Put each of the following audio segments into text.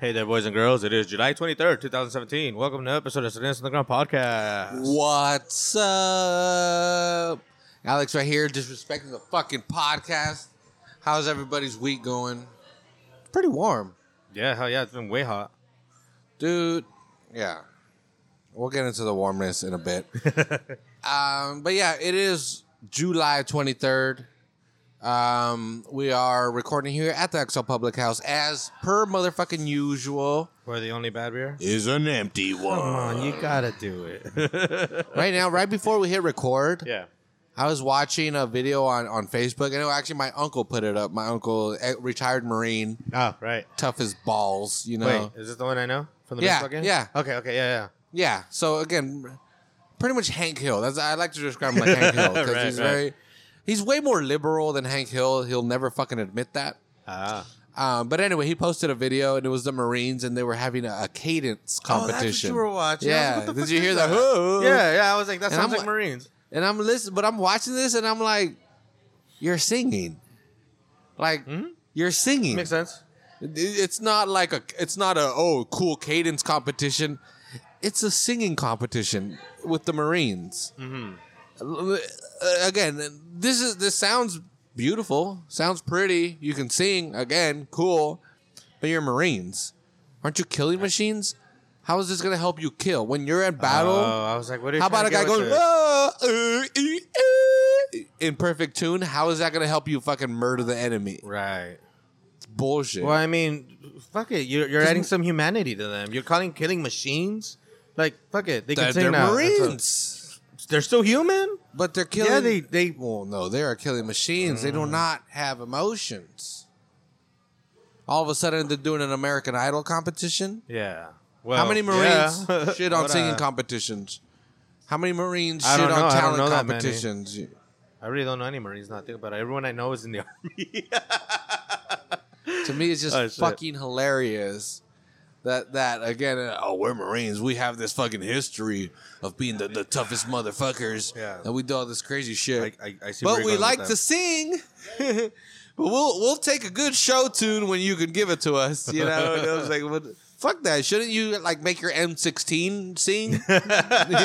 Hey there, boys and girls. It is July 23rd, 2017. Welcome to episode of Salinas Underground podcast. What's up? Alex right here, disrespecting the fucking podcast. How's everybody's week going? Pretty warm. Yeah, hell yeah, it's been way hot. Dude, yeah. We'll get into the warmness in a bit. um, but yeah, it is July 23rd. Um, we are recording here at the XL Public House as per motherfucking usual. We're the only bad beer? Is an empty one. Come on, you gotta do it. Right now, right before we hit record, yeah. I was watching a video on, on Facebook, and it was actually my uncle put it up. My uncle, retired Marine, Oh, right. tough as balls, you know. Wait, is this the one I know from the Yeah, baseball game? yeah. Okay, okay, yeah, yeah, Yeah. So again, pretty much Hank Hill. That's I like to describe him like Hank Hill because Right, he's right. very, he's way more liberal than Hank Hill. He'll never fucking admit that. Ah. Um, but anyway, he posted a video, and it was the Marines, and they were having a, a cadence Oh, that's what competition. you were watching. Yeah. like, Did you hear that? that? Yeah, yeah. I was like, that And sounds I'm like Marines. And I'm listening, but I'm watching this, and I'm like, you're singing, like you're singing. Makes sense. It- It's not like a. It's not a oh cool cadence competition. It's a singing competition with the Marines. Uh, Again, this is this sounds beautiful. Sounds pretty. You can sing again, cool. But you're Marines, aren't you killing machines? How is this gonna help you kill when you're at battle? Oh, I was like, what are you How about a guy going with "Ah, uh, uh, uh," in perfect tune? How is that gonna help you fucking murder the enemy? Right. It's bullshit. Well, I mean, fuck it. You're, you're adding some humanity to them. You're calling killing machines? Like, fuck it. They can They're, sing they're now. Marines. They're still human? But they're killing. Yeah, they- they- Well, no, they are killing machines. They do mm. not have emotions. All of a sudden, they're doing an American Idol competition. Yeah. Well, How many Marines yeah. shit on singing competitions? How many Marines shit on know. Don't talent know that many. competitions? I really don't know any Marines. Not think about it. Everyone I know is in the army. to me, it's just Oh, fucking hilarious. That that again, uh, oh, we're Marines. We have this fucking history of being the, the toughest motherfuckers. Yeah. and we do all this crazy shit. I, I, I see but we like to sing. but we'll we'll take a good show tune when you can give it to us. You know, And I was like, what, fuck that. Shouldn't you like make your M16 scene you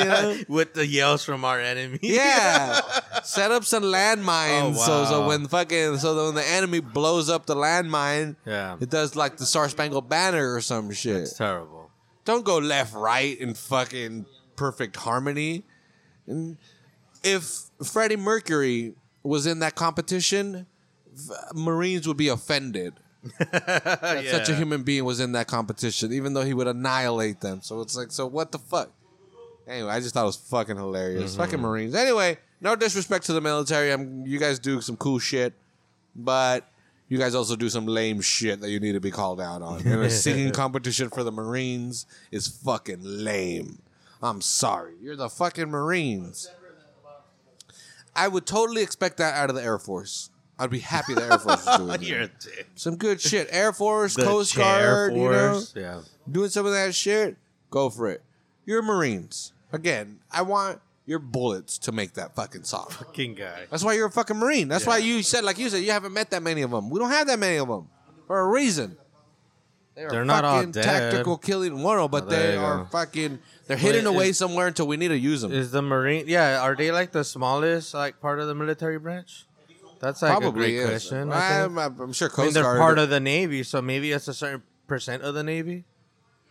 know? with the yells from our enemy. Yeah, set up some landmines Oh, so so when fucking so that when the enemy blows up the landmine, Yeah. it does like the Star Spangled Banner or some shit. It's terrible. Don't go left right in fucking perfect harmony. And if Freddie Mercury was in that competition, Marines would be offended that such a human being was in that competition, even though he would annihilate them. So it's like, so what the fuck? Anyway, I just thought it was fucking hilarious. Mm-hmm. Fucking Marines. Anyway, no disrespect to the military. I'm, you guys do some cool shit, but you guys also do some lame shit that you need to be called out on. And a singing competition for the Marines is fucking lame. I'm sorry. You're the fucking Marines. I would totally expect that out of the Air Force. I'd be happy the Air Force was doing. You're a dick. Some good shit. Air Force, The Coast chair Guard, you know, force. Yeah. doing some of that shit. Go for it. You're Marines. Again, I want your bullets to make that fucking song. King guy. That's why you're a fucking Marine. That's why you said, like you said, you haven't met that many of them. We don't have that many of them for a reason. They are They're not all fucking dead. tactical killing world, but Oh, there they you are go. fucking. They're hidden Wait, away is- somewhere until we need to use them. Is the Marine? Yeah. Are they like the smallest like part of the military branch? That's like Probably a great question. I I'm. I'm sure I mean, they're Guard. part of the Navy, so maybe it's a certain percent of the Navy.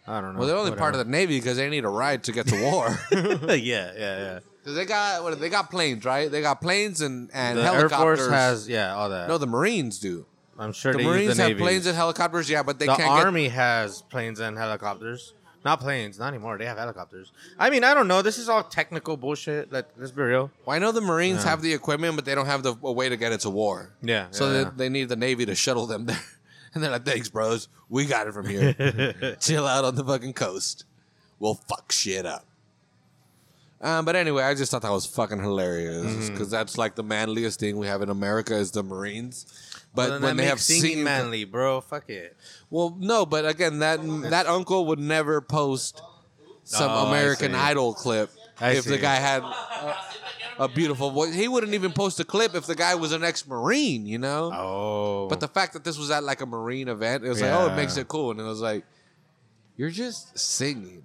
I don't know. well, they're only part of the Navy because they need a ride to get to war. the. yeah, yeah, yeah. 'Cause they got what? They got planes, right? They got planes and and The Air helicopters. Force has yeah all that. no, the Marines do. I'm sure The they Marines the have Navy. planes and helicopters, yeah, but they the can't Army has planes and helicopters. Not planes, not anymore. They have helicopters. I mean, I don't know. This is all technical bullshit. Let, let's be real. Well, I know the Marines Yeah. have the equipment, but they don't have the a way to get it to war. Yeah. So yeah, they, they need the Navy to shuttle them there. And they're like, thanks, bros. We got it from here. Chill out on the fucking coast. We'll fuck shit up. Um, but anyway, I just thought that was fucking hilarious Mm-hmm. because that's like the manliest thing we have in America is the Marines. But But when they have singing singing, manly, bro, fuck it. well, no, but again, that that uncle would never post some Oh, I American see. Idol clip I if the see. guy had a, a beautiful voice. He wouldn't even post a clip if the guy was an ex-marine, you know. Oh, But the fact that this was at like a marine event, it was like, oh, it Yeah. makes it cool, and it was like, You're just singing.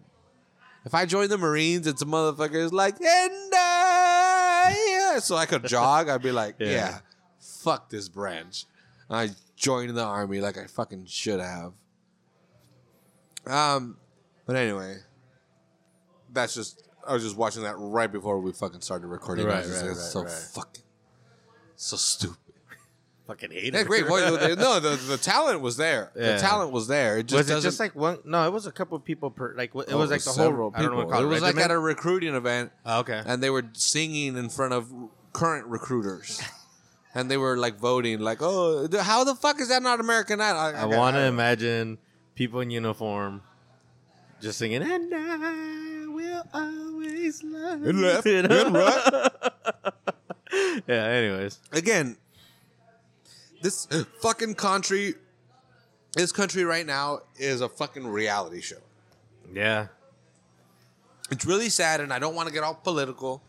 If I join the Marines, it's a motherfucker like, and yeah. So I could jog. I'd be like, Yeah. yeah. fuck this branch. I joined the army like I fucking should have. Um, but anyway, that's just. I was just watching that right before we fucking started recording. Right, right, it's right, so right. fucking, so stupid. Fucking hate Yeah, it. great. voice. no, the, the talent was there. Yeah. The talent was there. It just was it doesn't- just like one? No, it was a couple of people per. Like it Oh, was like the several whole. I don't know what to call it it. was like regiment? at a recruiting event, Oh, okay. and they were singing in front of current recruiters, and they were like voting, like, "Oh, th- how the fuck is that not American Idol?" I want to imagine people in uniform just singing, and I will always love And left, you," know? and right. yeah. Anyways. again. This fucking country, this country right now is a fucking reality show. Yeah. It's really sad, and I don't want to get all political,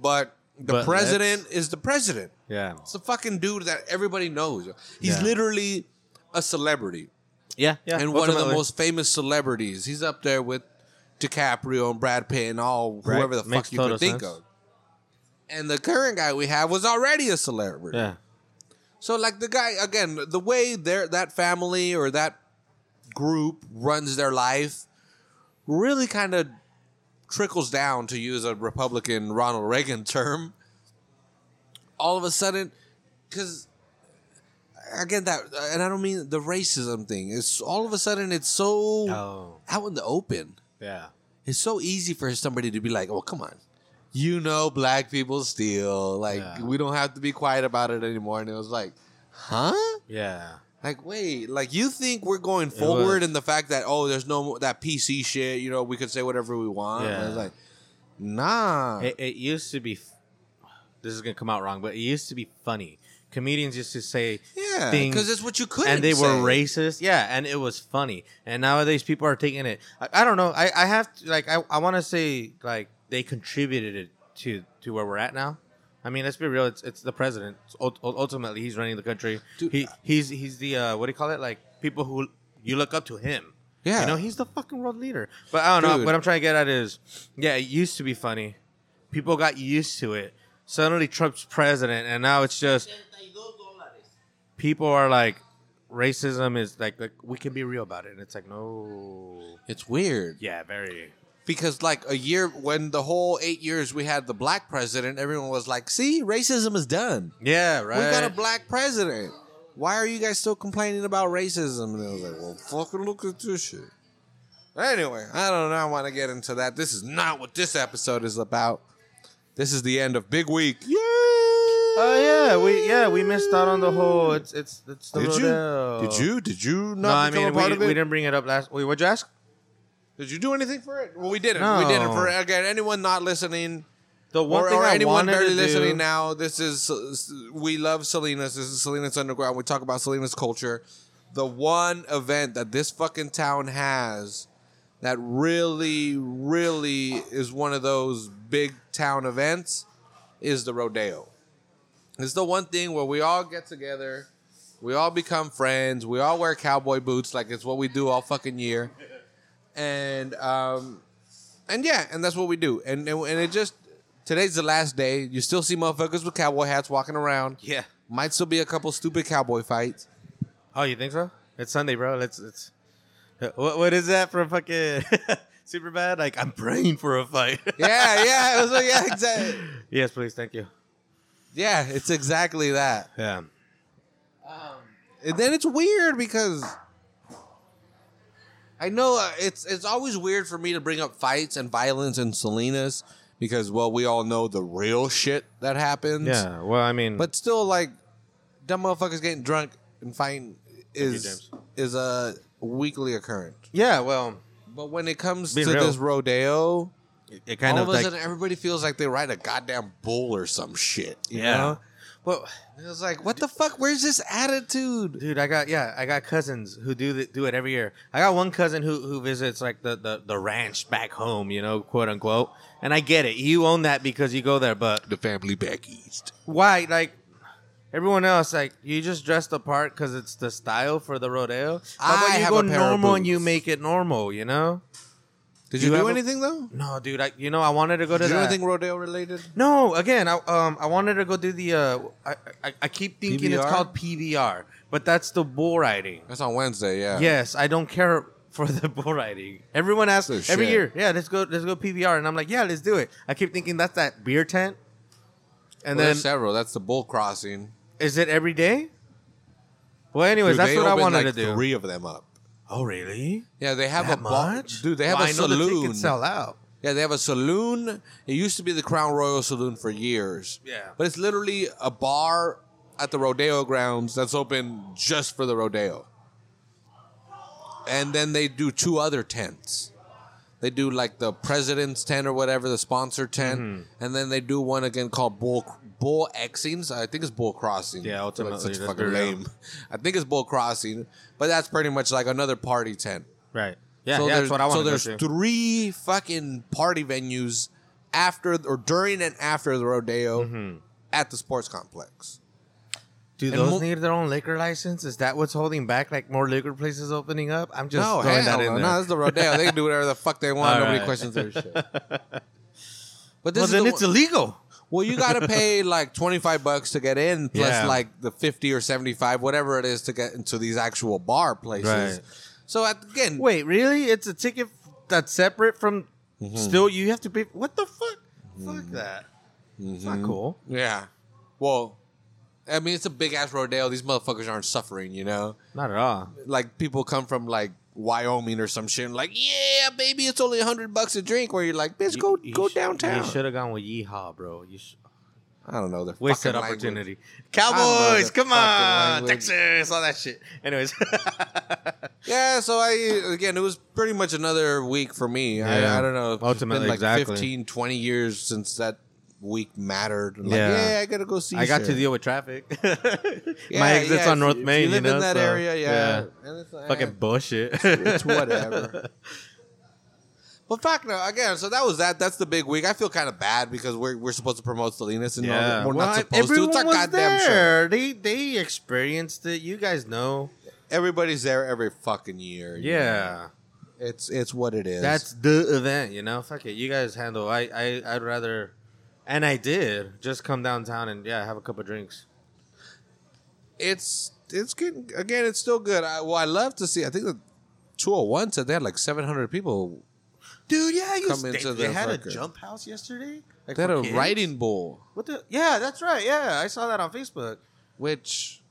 but the But president is the president. Yeah. It's a fucking dude that everybody knows. He's Yeah. literally a celebrity Yeah. Yeah. and one of the most famous celebrities. He's up there with DiCaprio and Brad Pitt and all Right. whoever the Makes fuck you could think sense. of. And the current guy we have was already a celebrity. Yeah. So like the guy again, the way their that family or that group runs their life really kind of trickles down to use a Republican Ronald Reagan term. All of a sudden, because again that, and I don't mean the racism thing. It's all of a sudden it's so Oh. out in the open. Yeah. It's so easy for somebody to be like, "Oh, come on." You know, black people steal. Like, Yeah. we don't have to be quiet about it anymore. And it was like, huh? Yeah. Like, wait, like you think we're going forward in the fact that oh, there's no more, that PC shit. You know, we could say whatever we want. Yeah. It's like, nah. It, it used to be. This is gonna come out wrong, but it used to be funny. Comedians used to say yeah, things, because it's what you could. and they were racist. Yeah, and it was funny. And nowadays, people are taking it. I, I don't know. I, I have to, like I, I want to say like they contributed it to to where we're at now. I mean, let's be real. It's it's the president. Ult- ultimately, he's running the country. Dude, he he's he's the uh, what do you call it? Like people who you look up to him. Yeah. you know, he's the fucking world leader. But I don't know. What I'm trying to get at is, yeah, it used to be funny. People got used to it. Suddenly, Trump's president, and now it's just people are like, racism is like, like we can be real about it, and it's like, no, It's weird yeah, very, because like a year when the whole eight years we had the black president, everyone was like, "See, racism is done. yeah, right. We got a black president. Why are you guys still complaining about racism?" And I was like, "Well, fucking look at this shit." Anyway, I don't know. I want to get into that. This is not what this episode is about. This is the end of Big Week. Yay! Oh yeah, we yeah we missed out on the whole. It's it's it's the Did you? Did you? Did you not No, I become mean a part we, of it? we didn't bring it up last. Wait, what'd you ask? Did you do anything for it? Well, we didn't. We didn't. No. For again, anyone not listening, The one or, thing or I anyone barely to listening now, this is we love Salinas. This is Salinas Underground. We talk about Salinas culture. The one event that this fucking town has that really, really is one of those big town events is the rodeo. It's the one thing where we all get together, we all become friends, we all wear cowboy boots like it's what we do all fucking year, and um, and yeah, and that's what we do. And and, and it just today's the last day. You still see motherfuckers with cowboy hats walking around. yeah. Might still be a couple stupid cowboy fights. Oh, you think so? It's Sunday, bro. Let's it's. What what is that from fucking super bad? Like I'm praying for a fight. Yeah, yeah, it was like, yeah, exactly. yes, please, thank you. Yeah, it's exactly that. Yeah. Um, and then it's weird because I know uh, it's it's always weird for me to bring up fights and violence in Salinas because well we all know the real shit that happens. Yeah. Well, I mean, But still like dumb motherfuckers getting drunk and fighting is is a weekly occurrence. yeah. Well, But when it comes to real. this rodeo, it, it kind all of of a like sudden everybody feels like they ride a goddamn bull or some shit. You yeah. know? Well, it was like, what the fuck? Where's this attitude? dude, I got yeah, I got cousins who do the, do it every year. I got one cousin who who visits like the, the the ranch back home, you know, quote unquote. And I get it, you own that because you go there, but The family back east. why? Like, everyone else, like you just dress the part because it's the style for the rodeo. How about I you have go a pair of normal and you boots. make it normal? You know? Did You you, have do a- anything though? No, dude. I, you know, I wanted to go to Did you do that. anything rodeo related? No, again, I um I wanted to go do the uh I I, I keep thinking it's PBR? called PVR, but that's the bull riding. That's on Wednesday. Yeah. Yes, I don't care for the bull riding. Everyone asks Good every shit. year, yeah, let's go let's go PVR, and I'm like, yeah, let's do it. I keep thinking that's that beer tent, and Well, then there's several. That's the bull crossing. is it every day? Well, anyways, Dude, that's they what I opened, wanted like, to do. Three of them up. Oh, really? Yeah, they have that a bar. much, Dude, they have Well, a I know the saloon. tickets sell out. Yeah, they have a saloon. It used to be the Crown Royal Saloon for years. Yeah. But it's literally a bar at the rodeo grounds that's open just for the rodeo. And then they do two other tents. They do like the president's tent or whatever, the sponsor tent, Mm-hmm. and then they do one again called Bull Bull Xings. I think it's Bull Crossing. Yeah, feel like such fucking lame. I think it's Bull Crossing, but that's pretty much like another party tent. Right. Yeah, so yeah, there's, that's what I want so there's to. three fucking party venues after or during and after the rodeo Mm-hmm. at the sports complex. Do and those mo- need their own liquor license? Is that what's holding back like more liquor places opening up? I'm just no, throwing that in no, there. no, this is the rodeo. They can do whatever the fuck they want. All Nobody right. questions their shit. But this well, is then the it's one- illegal. well, you got to pay like twenty five bucks to get in, plus Yeah. like the fifty or seventy five, whatever it is, to get into these actual bar places. Right. So at, again, Wait, really? It's a ticket that's separate from. Mm-hmm. Still, you have to pay. What the fuck? Fuck that. Mm-hmm. not cool. yeah. Well, I mean, it's a big ass rodeo. These motherfuckers aren't suffering, you know. Not at all. like people come from like Wyoming or some shit, and like, yeah, baby, it's only a hundred bucks a drink. Where you're like, bitch, go You- you go sh- downtown. You should have gone with Yeehaw, bro. You sh- I don't know. The wasted fucking language. opportunity. Cowboys, come fucking on, language. Texas, all that shit. Anyways, Yeah, so I again, it was pretty much another week for me. Yeah. I, I don't know. It's Ultimately, been like exactly. 15, 20 years since that week mattered. Like, Yeah. yeah, I gotta go see. I got to deal with traffic. Yeah, My exit's yeah, on North if Main. You live know, in that so, area, yeah. And it's, eh, Fucking bullshit. it's whatever. But fuck no, again, so that was that. That's the big week. I feel kind of bad because we're, we're supposed to promote Salinas and Yeah, no, we're Well, not supposed to. everyone It's our was goddamn show. there. They they experienced it. You guys know. Everybody's there every fucking year. Yeah, know? It's it's what it is. that's the event. You know, fuck it. You guys handle. I I I'd rather, and I did just come downtown and yeah, have a couple drinks. it's it's getting again. It's still good. I, well, I love to see. I think the 201 said they had like 700 people. Dude, yeah, you Come they, into they the had a jump house yesterday. Like They had a kids? riding bull, What the? Yeah, that's right. Yeah, I saw that on Facebook. which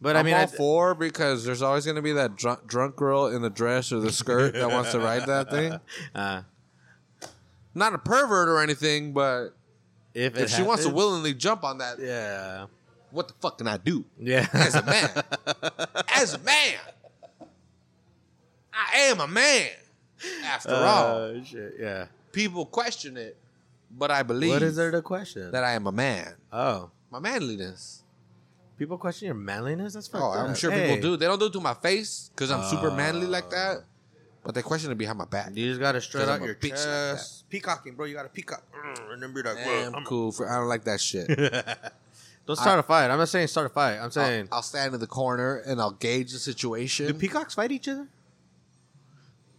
But I'm I mean, all I, for because there's always going to be that drunk, drunk girl in the dress or the skirt that wants to ride that thing. uh, Not a pervert or anything, but if, if she wants to willingly jump on that, yeah, what the fuck can I do yeah, as a man? as a man, I am a man. After all, Uh, shit, yeah. people question it, but I believe What is there to question? that I am a man. oh, My manliness. people question your manliness. That's fucked Oh, I'm up. sure Hey, people do. They don't do it to my face because I'm super manly like Uh, that. But they question it behind my back. You just gotta strut 'Cause out your bitch like Peacocking, bro. You gotta peacock. Mm, Remember that. Eh, I'm cool for. I don't like that shit. Don't start a fight. I'm not saying start a fight. I'm I'll, saying I'll stand in the corner and I'll gauge the situation. do peacocks fight each other?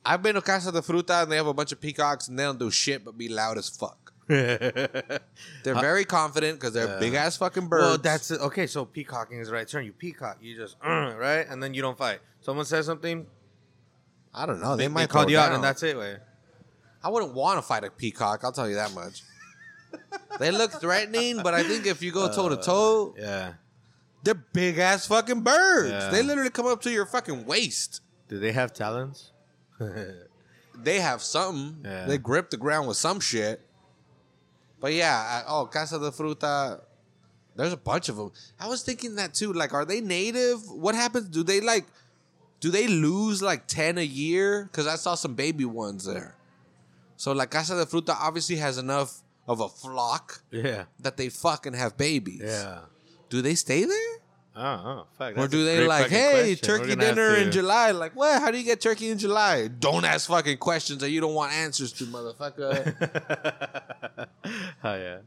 I've been to Casa de Fruta and they have a bunch of peacocks and they don't do shit but be loud as fuck. They're very confident because they're big ass fucking birds. Well, that's okay. So peacocking is the right term. You peacock. You just right, and then you don't fight. Someone says something, I don't know. They, they, might call you out, and that's it. Way. I wouldn't want to fight a peacock. I'll tell you that much. they look threatening, but I think if you go toe to uh, toe, Yeah. they're big ass fucking birds. Yeah. They literally come up to your fucking waist. Do they have talons? They have something. Yeah. They grip the ground with some shit. But yeah, I, oh, Casa de Fruta. There's a bunch of them. I was thinking that too. Like, are they native? What happens? Do they like? Do they lose like ten a year? Because I saw some baby ones there. So like Casa de Fruta obviously has enough of a flock yeah. that they fucking have babies. Yeah. Do they stay there? Oh, fuck. Or do they like, hey, question. Turkey dinner in July? Like, what? How do you get turkey in July? Don't ask fucking questions that you don't want answers to, motherfucker. oh yeah.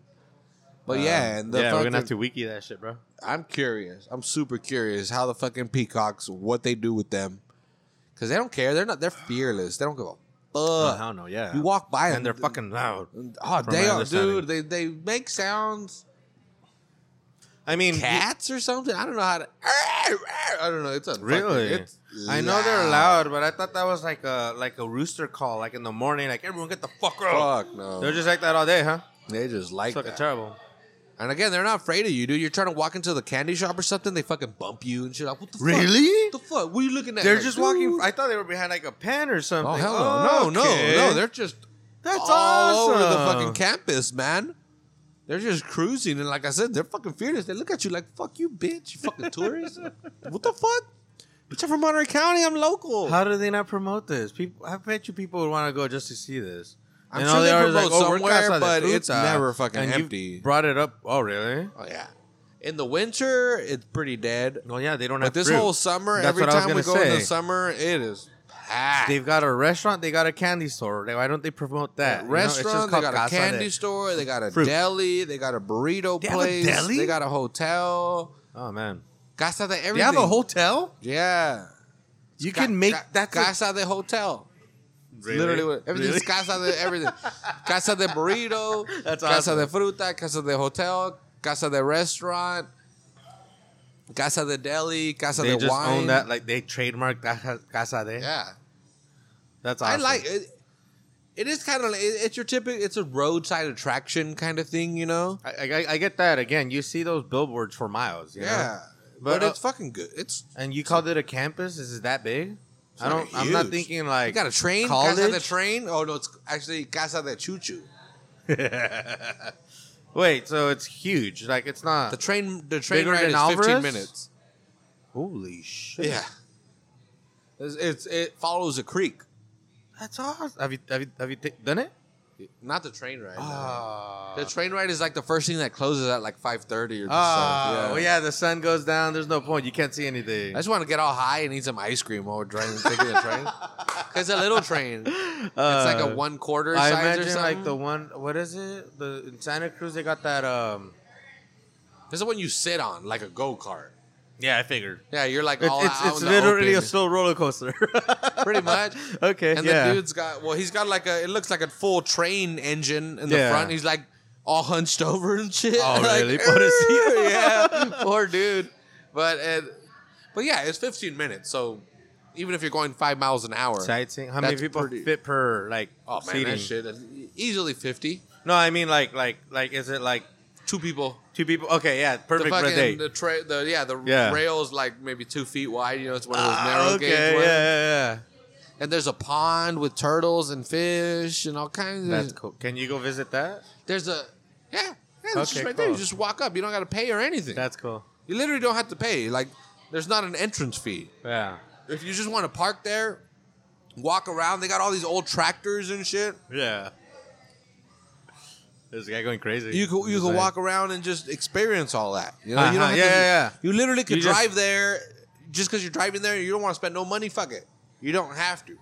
But yeah, um, and the yeah, we're gonna have fucking- to wiki that shit, bro. I'm curious. I'm super curious how the fucking peacocks, what they do with them, because they don't care. They're not. They're fearless. They don't give a Oh, fuck. hell no, yeah. You walk by and them, they're fucking loud. Oh, from they are, dude. They they make sounds. I mean, Cats or something. I don't know how to. I don't know. It's a fucking- Really? it's I know they're loud, but I thought that was like a like a rooster call, like in the morning, like everyone get the fuck up. Fuck no. They're just like that all day, huh? they just like It's fucking that. terrible. And again, they're not afraid of you, dude. You're trying to walk into the candy shop or something, they fucking bump you and shit. Like, what the Really? fuck? What the fuck? What are you looking at? They're Like, just walking. I thought they were behind like a pen or something. Oh hell no, no, Okay. no, no! They're just That's all over the fucking campus, man. They're just cruising, and like I said, they're fucking fearless. They look at you like, "Fuck you, bitch! You fucking tourist! what the fuck? Bitch, I'm from Monterey County. I'm local." How do they not promote this? People, I bet you people would want to go just to see this. I'm And sure all they are promote "Oh, somewhere, but it's never fucking and you empty. Brought it up. Oh, really? oh yeah. In the winter, it's pretty dead. Well, yeah, they don't But have But this fruit. whole summer, That's every what I was time we go gonna in the summer, it is packed. They've got a restaurant. They got a candy store. Why don't they promote that? You know, restaurant, they got a candy de- store, they got a Fruit. deli, they got a burrito They a place, deli? they got a hotel. Oh man, Casa de everything. they have a hotel. Yeah. You Ca- can make that. Casa de Hotel. Really? Literally, what- everything's Really? Casa de everything. casa de burrito. That's Casa awesome. de fruta. Casa de hotel. Casa de restaurant. Casa de deli. Casa They de just wine. own that. Like they trademarked that Casa de. Yeah. That's awesome. I like it. It is kind of like, it- it's your typical. It's a roadside attraction kind of thing, you know. I, I, I get that. Again, you see those billboards for miles. you know? Yeah, but, But, uh, it's fucking good. It's And you called it a campus? Is it that big? I don't. I'm not huge. thinking like. you got a train. Casa de college? train. Oh no, it's actually Casa de Choo. Wait, so it's huge. Like it's not. The train. The train Bigger ride than is Alvarez? fifteen minutes. Holy shit! Yeah. It's, it's it follows a creek, that's awesome. Have you have you have you t- done it? Not the train ride. Ah, The train ride is like the first thing that closes at like five thirty or Ah, something. well, yeah. The sun goes down. There's no point. You can't see anything. I just want to get all high and eat some ice cream while we're driving, taking the train. It's a little train. It's like a Uh, one quarter I size or imagine something. like the one. What is it? The in Santa Cruz they got that. Um. This is the one you sit on, like a go kart. Yeah, I figured. Yeah, you're like It's all it's, out it's in the literally a slow roller coaster. Pretty much. okay. And yeah. the dude's got well, he's got like a it looks like a full train engine in the Yeah. front. He's like all hunched over and shit. Oh, Like, really? Pobrecito. yeah, poor dude. But it, but yeah, it's 15 minutes. So even if you're going five miles an hour, sightseeing. How many people pretty- fit per like oh man, seating? that shit is easily 50. No, I mean like like like is it like Two people. two people? Okay, yeah, The perfect for a date. the tra- the yeah the Yeah. rails like maybe two feet wide. You know, it's one of those Ah, narrow okay, gauge yeah, ones. yeah, yeah. And there's a pond with turtles and fish and all kinds That's of. cool. Can you go visit that? There's a yeah, yeah. It's Okay, just right there. You cool. just walk up. You don't got to pay or anything. That's cool. you literally don't have to pay. Like there's not an entrance fee. Yeah, If you just want to park there, walk around. They got all these old tractors and shit. yeah. This guy going crazy. You could you could walk around and just experience all that. You know, you Uh-huh, don't have yeah, to, yeah, yeah. You literally could You just- drive there just because you're driving there. You don't want to spend no money. Fuck it. You don't have to. You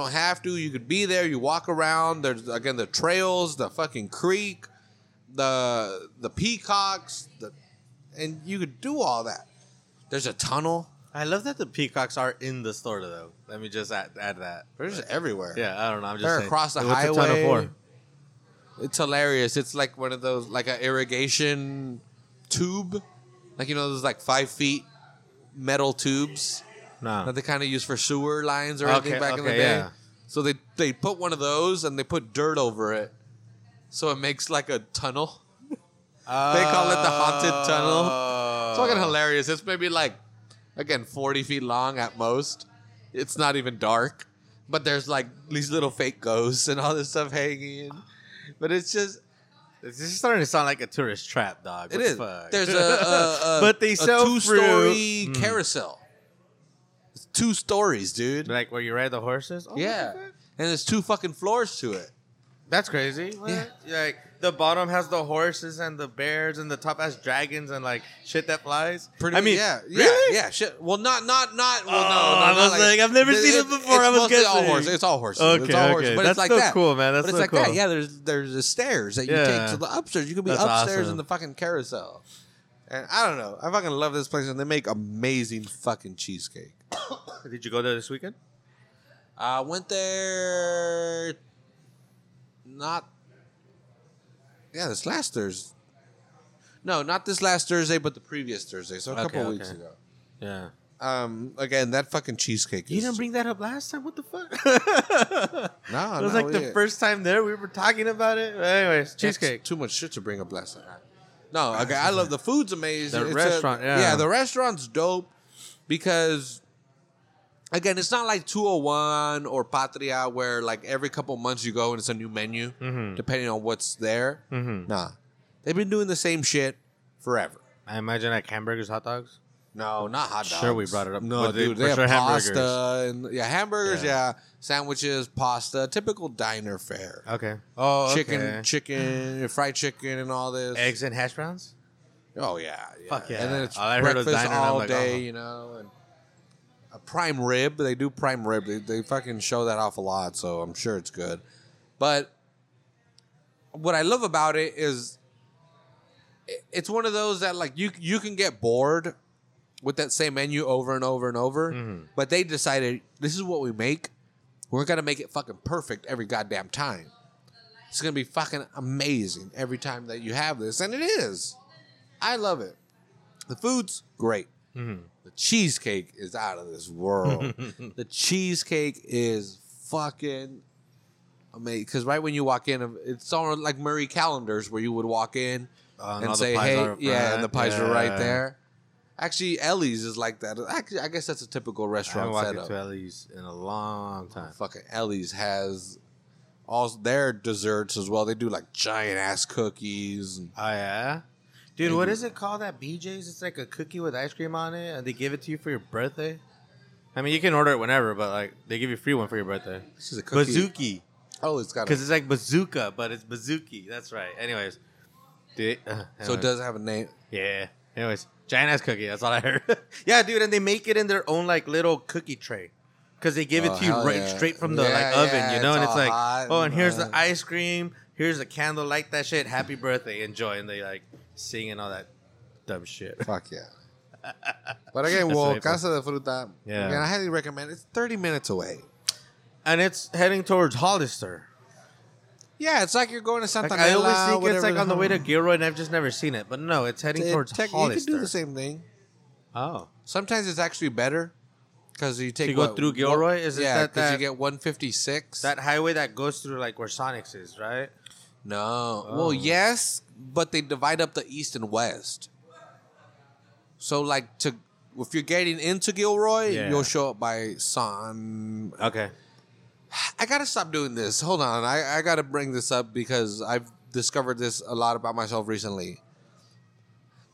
don't have to. You could be there. You walk around. There's again the trails, the fucking creek, the the peacocks, the and you could do all that. There's a tunnel. I love that the peacocks are in the store though. Let me just add, add that. They're just everywhere. Yeah, I don't know. I'm just They're saying. across the What's a highway. It's hilarious. It's like one of those like an irrigation tube, like you know those like five feet metal tubes No. that they kind of use for sewer lines or anything Okay, back in the day. yeah. So they they put one of those and they put dirt over it, so it makes like a tunnel. They call it the haunted tunnel. Oh. It's fucking oh. hilarious. It's maybe like again forty feet long at most. It's not even dark, but there's like these little fake ghosts and all this stuff hanging. But it's just This is starting to sound like a tourist trap, dog. It What the fuck? There's a, a, a but they sell two-story fruit. carousel. It's two stories, dude. Like where you ride the horses. Oh, yeah, and there's two fucking floors to it. That's crazy. What? Like the bottom has the horses and the bears, and the top has dragons and like shit that flies. Pretty, I mean, yeah, yeah, really? yeah. Shit. Well, not, not, not. Well, Oh, no, no, I was like, I've never seen it before, It's I was mostly all horses. It's all horses. Okay, it's all horses. okay. But That's it's like still that. cool, man. That's but it's so like cool. that. Yeah, there's there's the stairs that you Yeah. take to the upstairs. You can be That's upstairs awesome. in the fucking carousel. And I don't know. I fucking love this place, and they make amazing fucking cheesecake. Did you go there this weekend? I went there. Not. Yeah, this last Thursday. No, not this last Thursday, but the previous Thursday. So a couple okay. weeks ago. Yeah. Um, again, that fucking cheesecake. You is, didn't bring that up last time. What the fuck? No, it was no, like the first time there we were talking about it. Anyways, cheesecake. Too much shit to bring up last time. No, okay, I love the food's amazing. The It's a- restaurant, yeah. the restaurant's dope because again, it's not like 201 or Patria where like every couple months you go and it's a new menu Mhm. depending on what's there. Mhm. Nah. They've been doing the same shit forever. I imagine like hamburgers, hot dogs. No, not hot dogs. Sure, we brought it up. No, But they- dude, they have sure pasta hamburgers. and yeah, hamburgers, Yeah. yeah. sandwiches, pasta, typical diner fare. Okay. Oh, chicken, okay. chicken, fried chicken, and all this. eggs and hash browns. Oh yeah, yeah. Fuck yeah. And then it's All I heard breakfast diner, all like, day, oh. you know. And prime rib, they do prime rib. They, they fucking show that off a lot, so I'm sure it's good. But what I love about it is it's one of those that like you you can get bored with that same menu over and over and over. Mhm. But they decided this is what we make. We're gonna make it fucking perfect every goddamn time. It's gonna be fucking amazing every time that you have this, and it is. I love it. The food's great. Mhm. The cheesecake is out of this world. the cheesecake is fucking amazing. Because right when you walk in, it's almost like Marie Callender's where you would walk in Oh, and and say, "Hey, yeah," and the pies are right there. Actually, Ellie's is like that. Actually, I guess that's a typical I haven't restaurant setup. into Ellie's in a long time. Fucking Ellie's has all their desserts as well. They do like giant ass cookies. And, Oh yeah, dude. What is it called? That BJ's? It's like a cookie with ice cream on it, and they give it to you for your birthday. I mean, you can order it whenever, but like they give you a free one for your birthday. this is a cookie. Bazooki, Oh, it's got a, because it's like bazooka, but it's bazooki. That's right. Anyways, dude. Uh, so it does have a name. Yeah. Anyways, giant ass cookie. That's all I heard. yeah, dude, and they make it in their own like little cookie tray. Cause they give Oh, it to you right yeah. straight from the Yeah, like oven, yeah, you know, it's and it's like, hot oh, and here's the ice cream, here's a candle, light that shit, happy birthday, enjoy, and they like sing and all that dumb shit. Fuck yeah. But again, That's well, Casa de Fruta. Yeah. Again, I highly recommend. It's thirty minutes away. And it's heading towards Hollister. Yeah, it's like you're going to Santa Like, I always think it's like on the way to. Gilroy, and I've just never seen it. But no, it's heading It- towards tech- You can do the same thing. Oh, Sometimes it's actually better because you take you go through Gilroy? Is it yeah, that- because you get one fifty six. that highway that goes through like where Sonics is, right? No. Oh. Well, yes, but they divide up the east and west. So, like, to if you're getting into Gilroy, Yeah. you'll show up by Son. Okay. I gotta stop doing this. Hold on, I, I gotta bring this up because I've discovered this a lot about myself recently.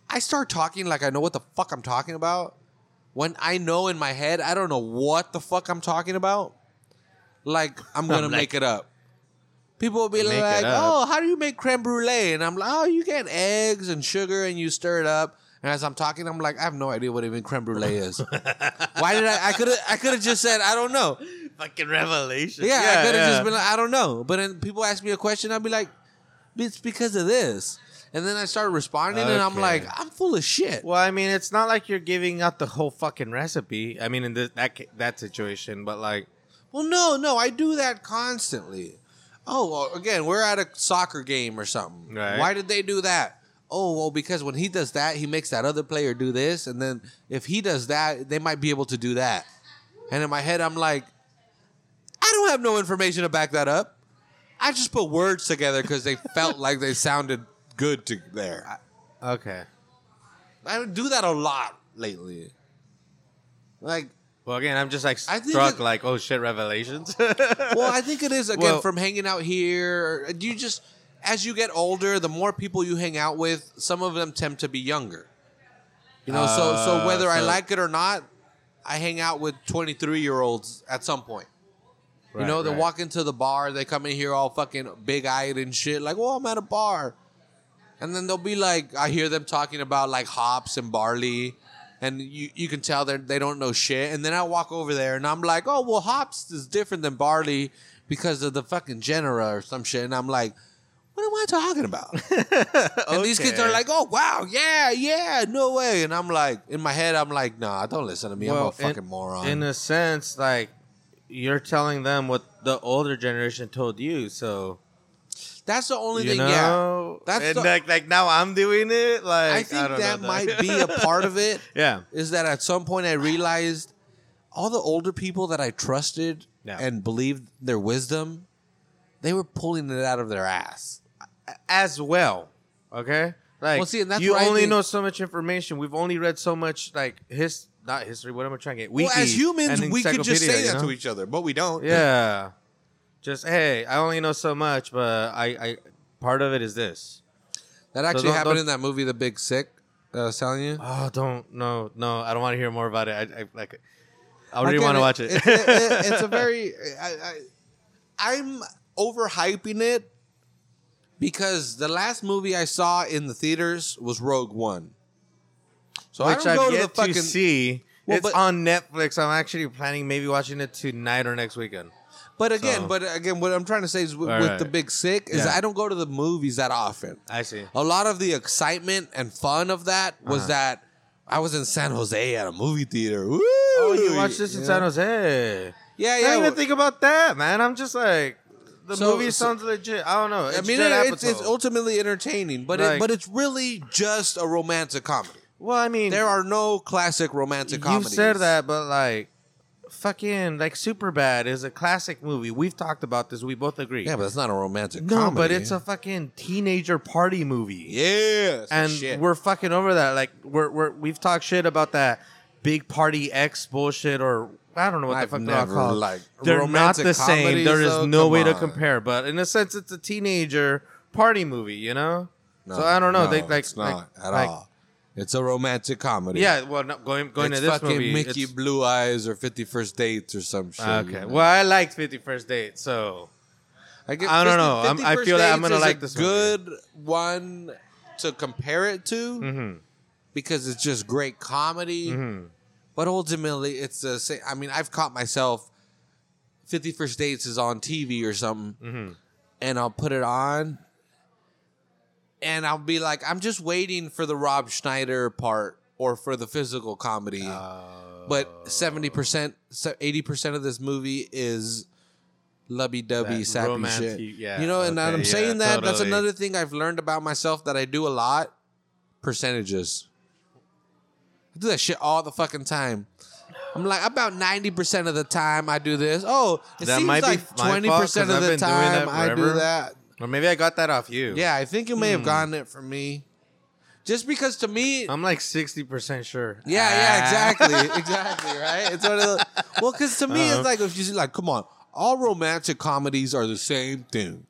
I start talking like I know what the fuck I'm talking about. When I know in my head, I don't know what the fuck I'm talking about. Like I'm gonna Like- make it up. People will be Make like, "Oh, how do you make creme brulee?" And I'm like, "Oh, you get eggs and sugar and you stir it up." And as I'm talking, I'm like, "I have no idea what even creme brulee is." Why did I? I could have. I could have just said, "I don't know." Fucking revelation. Yeah, I could have just been like, I don't know. But then people ask me a question, I'd be like, it's because of this. And then I started responding, and I'm like, I'm full of shit. Well, I mean, it's not like you're giving out the whole fucking recipe. I mean, in this, that that situation, but like, Well, no, no, I do that constantly. Oh, well, again, we're at a soccer game or something. Right. Why did they do that? Oh, well, because when he does that, he makes that other player do this. And then if he does that, they might be able to do that. And in my head, I'm like, I don't have no information to back that up. I just put words together because they felt like they sounded good to there. okay. I, I do that a lot lately. Like, Well, again, I'm just like I think struck, it- like, oh shit, revelations. well, I think it is again Well- from hanging out here. You just as you get older, the more people you hang out with, some of them tend to be younger. You know, so so Uh, whether I so- like it or not, I hang out with twenty three year olds at some point. you know, they walk into the bar, they come in here all fucking big eyed and shit, like, oh, I'm at a bar. And then they'll be like, I hear them talking about like hops and barley, and you, you can tell they they don't know shit. And then I walk over there and I'm like, oh, well, hops is different than barley because of the fucking genera or some shit. And I'm like, what am I talking about? And these kids are like, oh, wow, yeah, yeah, no way. And I'm like, in my head, I'm like, nah, don't listen to me. I'm a in- fucking moron. In a sense, like you're telling them what the older generation told you. So That's the only you thing, know, yeah. That's and the- like like now I'm doing it. Like I think don't that know, might be a part of it. yeah. is that at some point I realized all the older people that I trusted Yeah. and believed their wisdom, they were pulling it out of their ass. as well. Okay, like Well, see, and that's you only think- know so much information. We've only read so much, like his not history. What am I trying to get? well, as humans, we could just encyclopedia, say you that know? to each other, but we don't. Yeah, just hey, I only know so much, but I, I part of it is this. That actually don't- happened don't- in that movie, The Big Sick. That I was telling you. Oh, don't no no. I don't want to hear more about it. I, I like. I really Again, want to watch it. It's, it- it's a very. I, I, I'm overhyping it because the last movie I saw in the theaters was Rogue One. So I which don't go I've to the yet fucking. to see. Well, it's but- on Netflix. I'm actually planning maybe watching it tonight or next weekend. But again, So- but again, what I'm trying to say is with, All with right. the Big Sick is Yeah. I don't go to the movies that often. I see. A lot of the excitement and fun of that was Uh-huh. that I was in San Jose at a movie theater. Woo! Oh, you watched this in San Jose? Yeah, I yeah. didn't even think about that, man. I'm just like, the So- movie so- sounds legit. I don't know. It's I mean, Judd it, it's, it's Apatow. ultimately entertaining, but it, Like- but it's really just a romantic comedy. well, I mean, There are no classic romantic you comedies. said that, but like, fucking like super bad is a classic movie. We've talked about this. We both agree. Yeah, but it's not a romantic no, comedy. but it's a fucking teenager party movie. yeah, and shit. we're fucking over that. Like we're we're we've talked shit about that big party X bullshit or I don't know what I've the fuck they're called. liked they're not the same. There is though? no Come way to compare. But in a sense, it's a teenager party movie. You know. No, so I don't know. no, they like it's not like- at like- all. It's a romantic comedy. Yeah. Well, no, going going it's to this fucking movie. Mickey it's- Blue Eyes or Fifty First Dates or some shit. Okay. you know? Well, I liked Fifty First Date, so I, get I don't know. I'm- 50 I First feel that I'm Dates gonna is like this movie. good one to compare it to mhm, because it's just great comedy. mhm. But ultimately, it's the same. I mean, I've caught myself. Fifty First Dates is on TV or something, Mhm. and I'll put it on, and I'll be like, I'm just waiting for the Rob Schneider part or for the physical comedy. But seventy percent, eighty percent of this movie is dovey, That sappy romantic- shit. yeah, you know, and okay, I'm yeah, saying that that's another thing I've learned about myself that I do a lot. Percentages. I do that shit all the fucking time. I'm like about ninety percent of the time I do this. Oh, it That seems like twenty percent of the been doing that time I do that. Or maybe I got that off you. Yeah, I think you may Hmm. have gotten it from me. Just because to me, I'm like sixty percent sure. yeah, yeah, Ah. exactly, exactly, right? It's one of the well, because to me, Uh-huh. it's like if you see, like, come on, all romantic comedies are the same thing.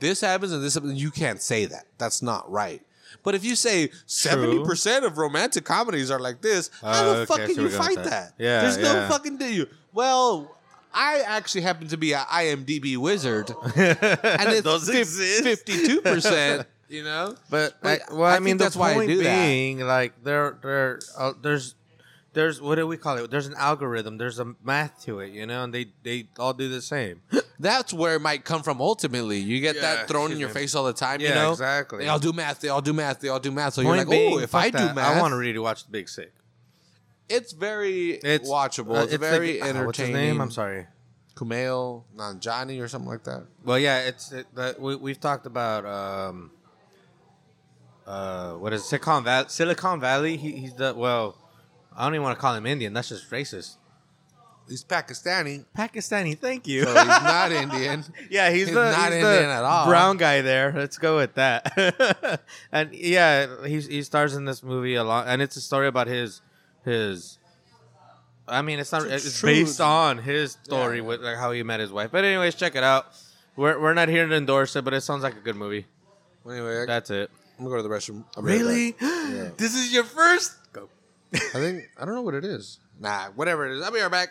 This happens and this happens. You can't say that. That's not right. But if you say seventy percent of romantic comedies are like this, how Oh, the okay, fuck I can see you where you're going fight with that? that. Yeah, there's no yeah. fucking do you. Well, I actually happen to be an IMDb wizard, and it's Those exist. fifty-two percent. You know, But, But I, well, I I, mean, that's why I do that. being, like, there, there, uh, there's, there's, what do we call it? There's an algorithm. There's a math to it, you know, and they, they all do the same. that's where it might come from. Ultimately, you get Yeah, that thrown in your me. face all the time. yeah, you know, exactly. They all do math. They all do math. They all do math. So Point you're like, oh, if I do that. math, I want to really watch The Big Sick. It's very It's watchable. uh, it's, the- very uh, entertaining. What's his name? I'm sorry. Kumail Nanjiani or something like that. Well, yeah, it's it, that we, we've talked about. um uh, what is it? Silicon Valley? Silicon Valley. He, he's the well. I don't even want to call him Indian. That's just racist. He's Pakistani, Pakistani. Thank you. so he's not Indian. Yeah, he's, He's the, not he's Indian the at all. brown guy there. Let's go with that. and yeah, he he stars in this movie a lot, and it's a story about his his. I mean, it's not. It's It's, based on his story Yeah. with like how he met his wife. But anyways, check it out. We're we're not here to endorse it, but it sounds like a good movie. Anyway, I, That's it. I'm gonna go to the restroom. Be right. Yeah. This is your first. Go. I think I don't know what it is. Nah, whatever it is. I'll be right back.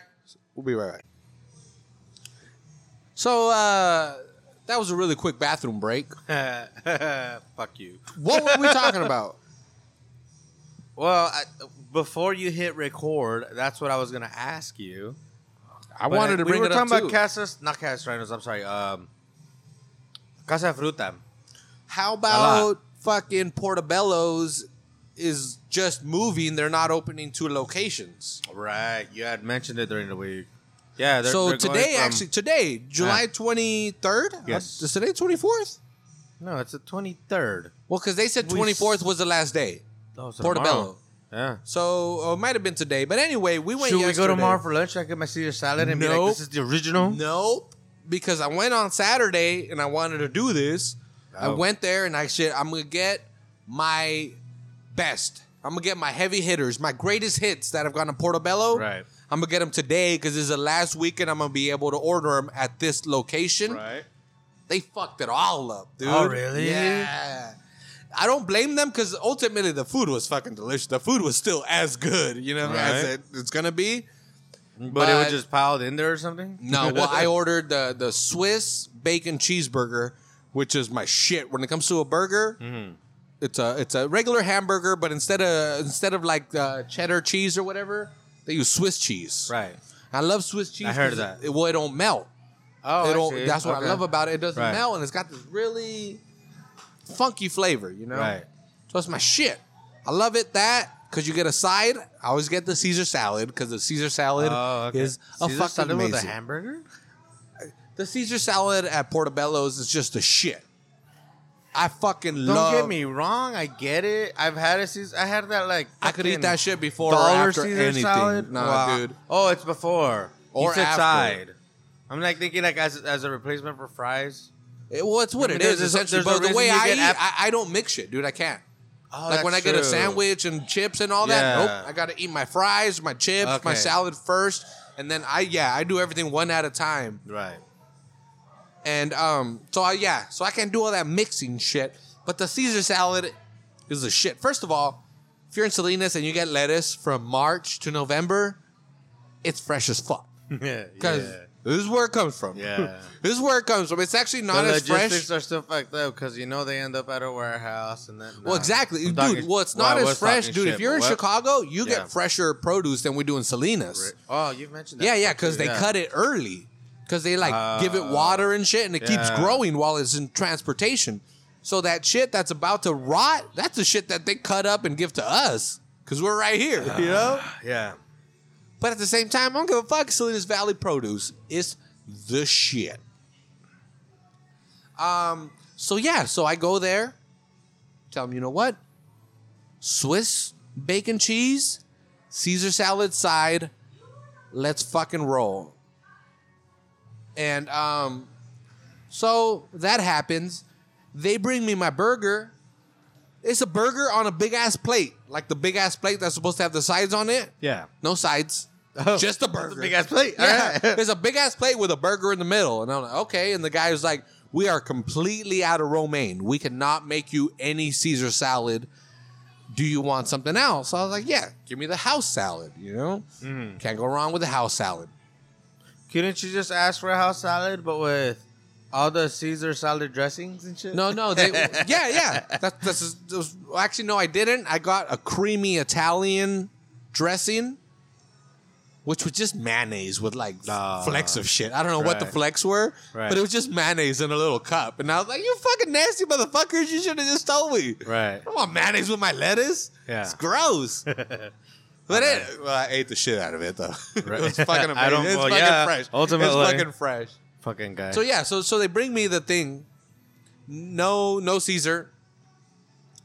We'll be right back. So uh, that was a really quick bathroom break. Fuck you. What were we talking about? Well, I, before you hit record, that's what I was gonna ask you. I But wanted to we bring were it up We were talking too. about casas, not casas Rhinos. I'm sorry. Um, Casa Fruta. How about fucking Portobello's is just moving? They're not opening two locations. Right. You had mentioned it during the week. Yeah. They're, so they're going today, from- actually, today, July twenty third. Yes. is today twenty fourth? no, it's the 23rd. Well, because they said We twenty fourth was the last day. Oh, so Portobello. Tomorrow. Yeah. So uh, it might have been today, but anyway, we went. Should we go tomorrow for lunch? I get my Caesar salad and be like, "This is the original." Nope. Because I went on Saturday and I wanted to do this. I Oh. went there and I said, I'm gonna get my best. I'm gonna get my heavy hitters, my greatest hits that have gone to Portobello. Right. I'm gonna get them today because it's the last weekend. I'm gonna be able to order them at this location. Right. They fucked it all up, dude. Oh, really? Yeah. I don't blame them because ultimately the food was fucking delicious. The food was still as good, you know, as it, it's gonna be. But, it was But- just piled in there or something. No, well, I ordered the the Swiss bacon cheeseburger, which is my shit. When it comes to a burger, Mm-hmm. it's a it's a regular hamburger, but instead of instead of like uh, cheddar cheese or whatever, they use Swiss cheese. right. I love Swiss cheese. I heard 'cause that. It, well, it don't melt. Oh, it don't. see. That's what Okay. I love about it. It doesn't Right. melt, and it's got this really funky flavor. You know. Right. So it's my shit. I love it that because you get a side. I always get the Caesar salad because the Caesar salad Oh, okay. is a Caesar fucking salad amazing. with a hamburger. The Caesar salad at Portobello's is just a shit. I fucking love it. Don't love. get me wrong. I get it. I've had a Caesar. I had that like. I could eat fucking that shit before or dollar after Caesar anything. salad. Nah, Wow. dude. Oh, it's before Or you said after. side. I'm like thinking like as as a replacement for fries. It, well, it's what I mean, it is essentially. But the way I eat, ap- I, I don't mix shit, dude. I can't. Oh, like when I get a sandwich and chips and all that, Yeah. nope. I got to eat my fries, my chips, my salad first, and then I yeah I do everything one at a time. Right. And um, so I yeah, so I can do all that mixing shit. But the Caesar salad is a shit. First of all, if you're in Salinas and you get lettuce from March to November, it's fresh as fuck. yeah. Because yeah. This is where it comes from. Yeah. this is where it comes from. It's actually not the as fresh. logistics are still fucked up because you know they end up at a warehouse and then. Well, nah. exactly, I'm dude. talking- well, it's not I as fresh, dude. shit, if you're in what- Chicago, you Yeah. get fresher produce than we do in Salinas. Oh, you've mentioned that. Yeah, yeah, because they yeah. cut it early. Because they like give it Oh. water and shit, and it keeps growing while it's in transportation. So that shit that's about to rot, that's the shit that they cut up and give to us. Because we're right here, you uh, know? Yeah. But at the same time, I don't give a fuck. Salinas Valley produce is the shit. Um. So yeah, so I go there, tell them, you know what? Swiss bacon cheese, Caesar salad side. Let's fucking roll. And um, so that happens. They bring me my burger. It's a burger on a big ass plate, like the big ass plate that's supposed to have the sides on it. Yeah. No sides. Oh, just a burger. big ass plate. Yeah. Right. There's a big ass plate with a burger in the middle. And I'm like, okay. And the guy was like, we are completely out of romaine. We cannot make you any Caesar salad. Do you want something else? I was like, yeah, give me the house salad, you know? Mm. Can't go wrong with the house salad. Couldn't you just ask for a house salad, but with all the Caesar salad dressings and shit? No, no, they, yeah, yeah. That, that's just, was, well, actually, no, I didn't. I got a creamy Italian dressing, which was just mayonnaise with like Ah, flecks of shit. I don't know what the right. flecks were, Right. but it was just mayonnaise in a little cup. And I was like, you fucking nasty motherfuckers. You should have just told me. Right. I don't want mayonnaise with my lettuce. Yeah. It's gross. But it, well, I ate the shit out of it though. It was fucking amazing. I don't- it's well, fucking yeah, fresh. ultimately. it's fucking fresh. Fucking guy. So yeah, so so they bring me the thing. No, no Caesar.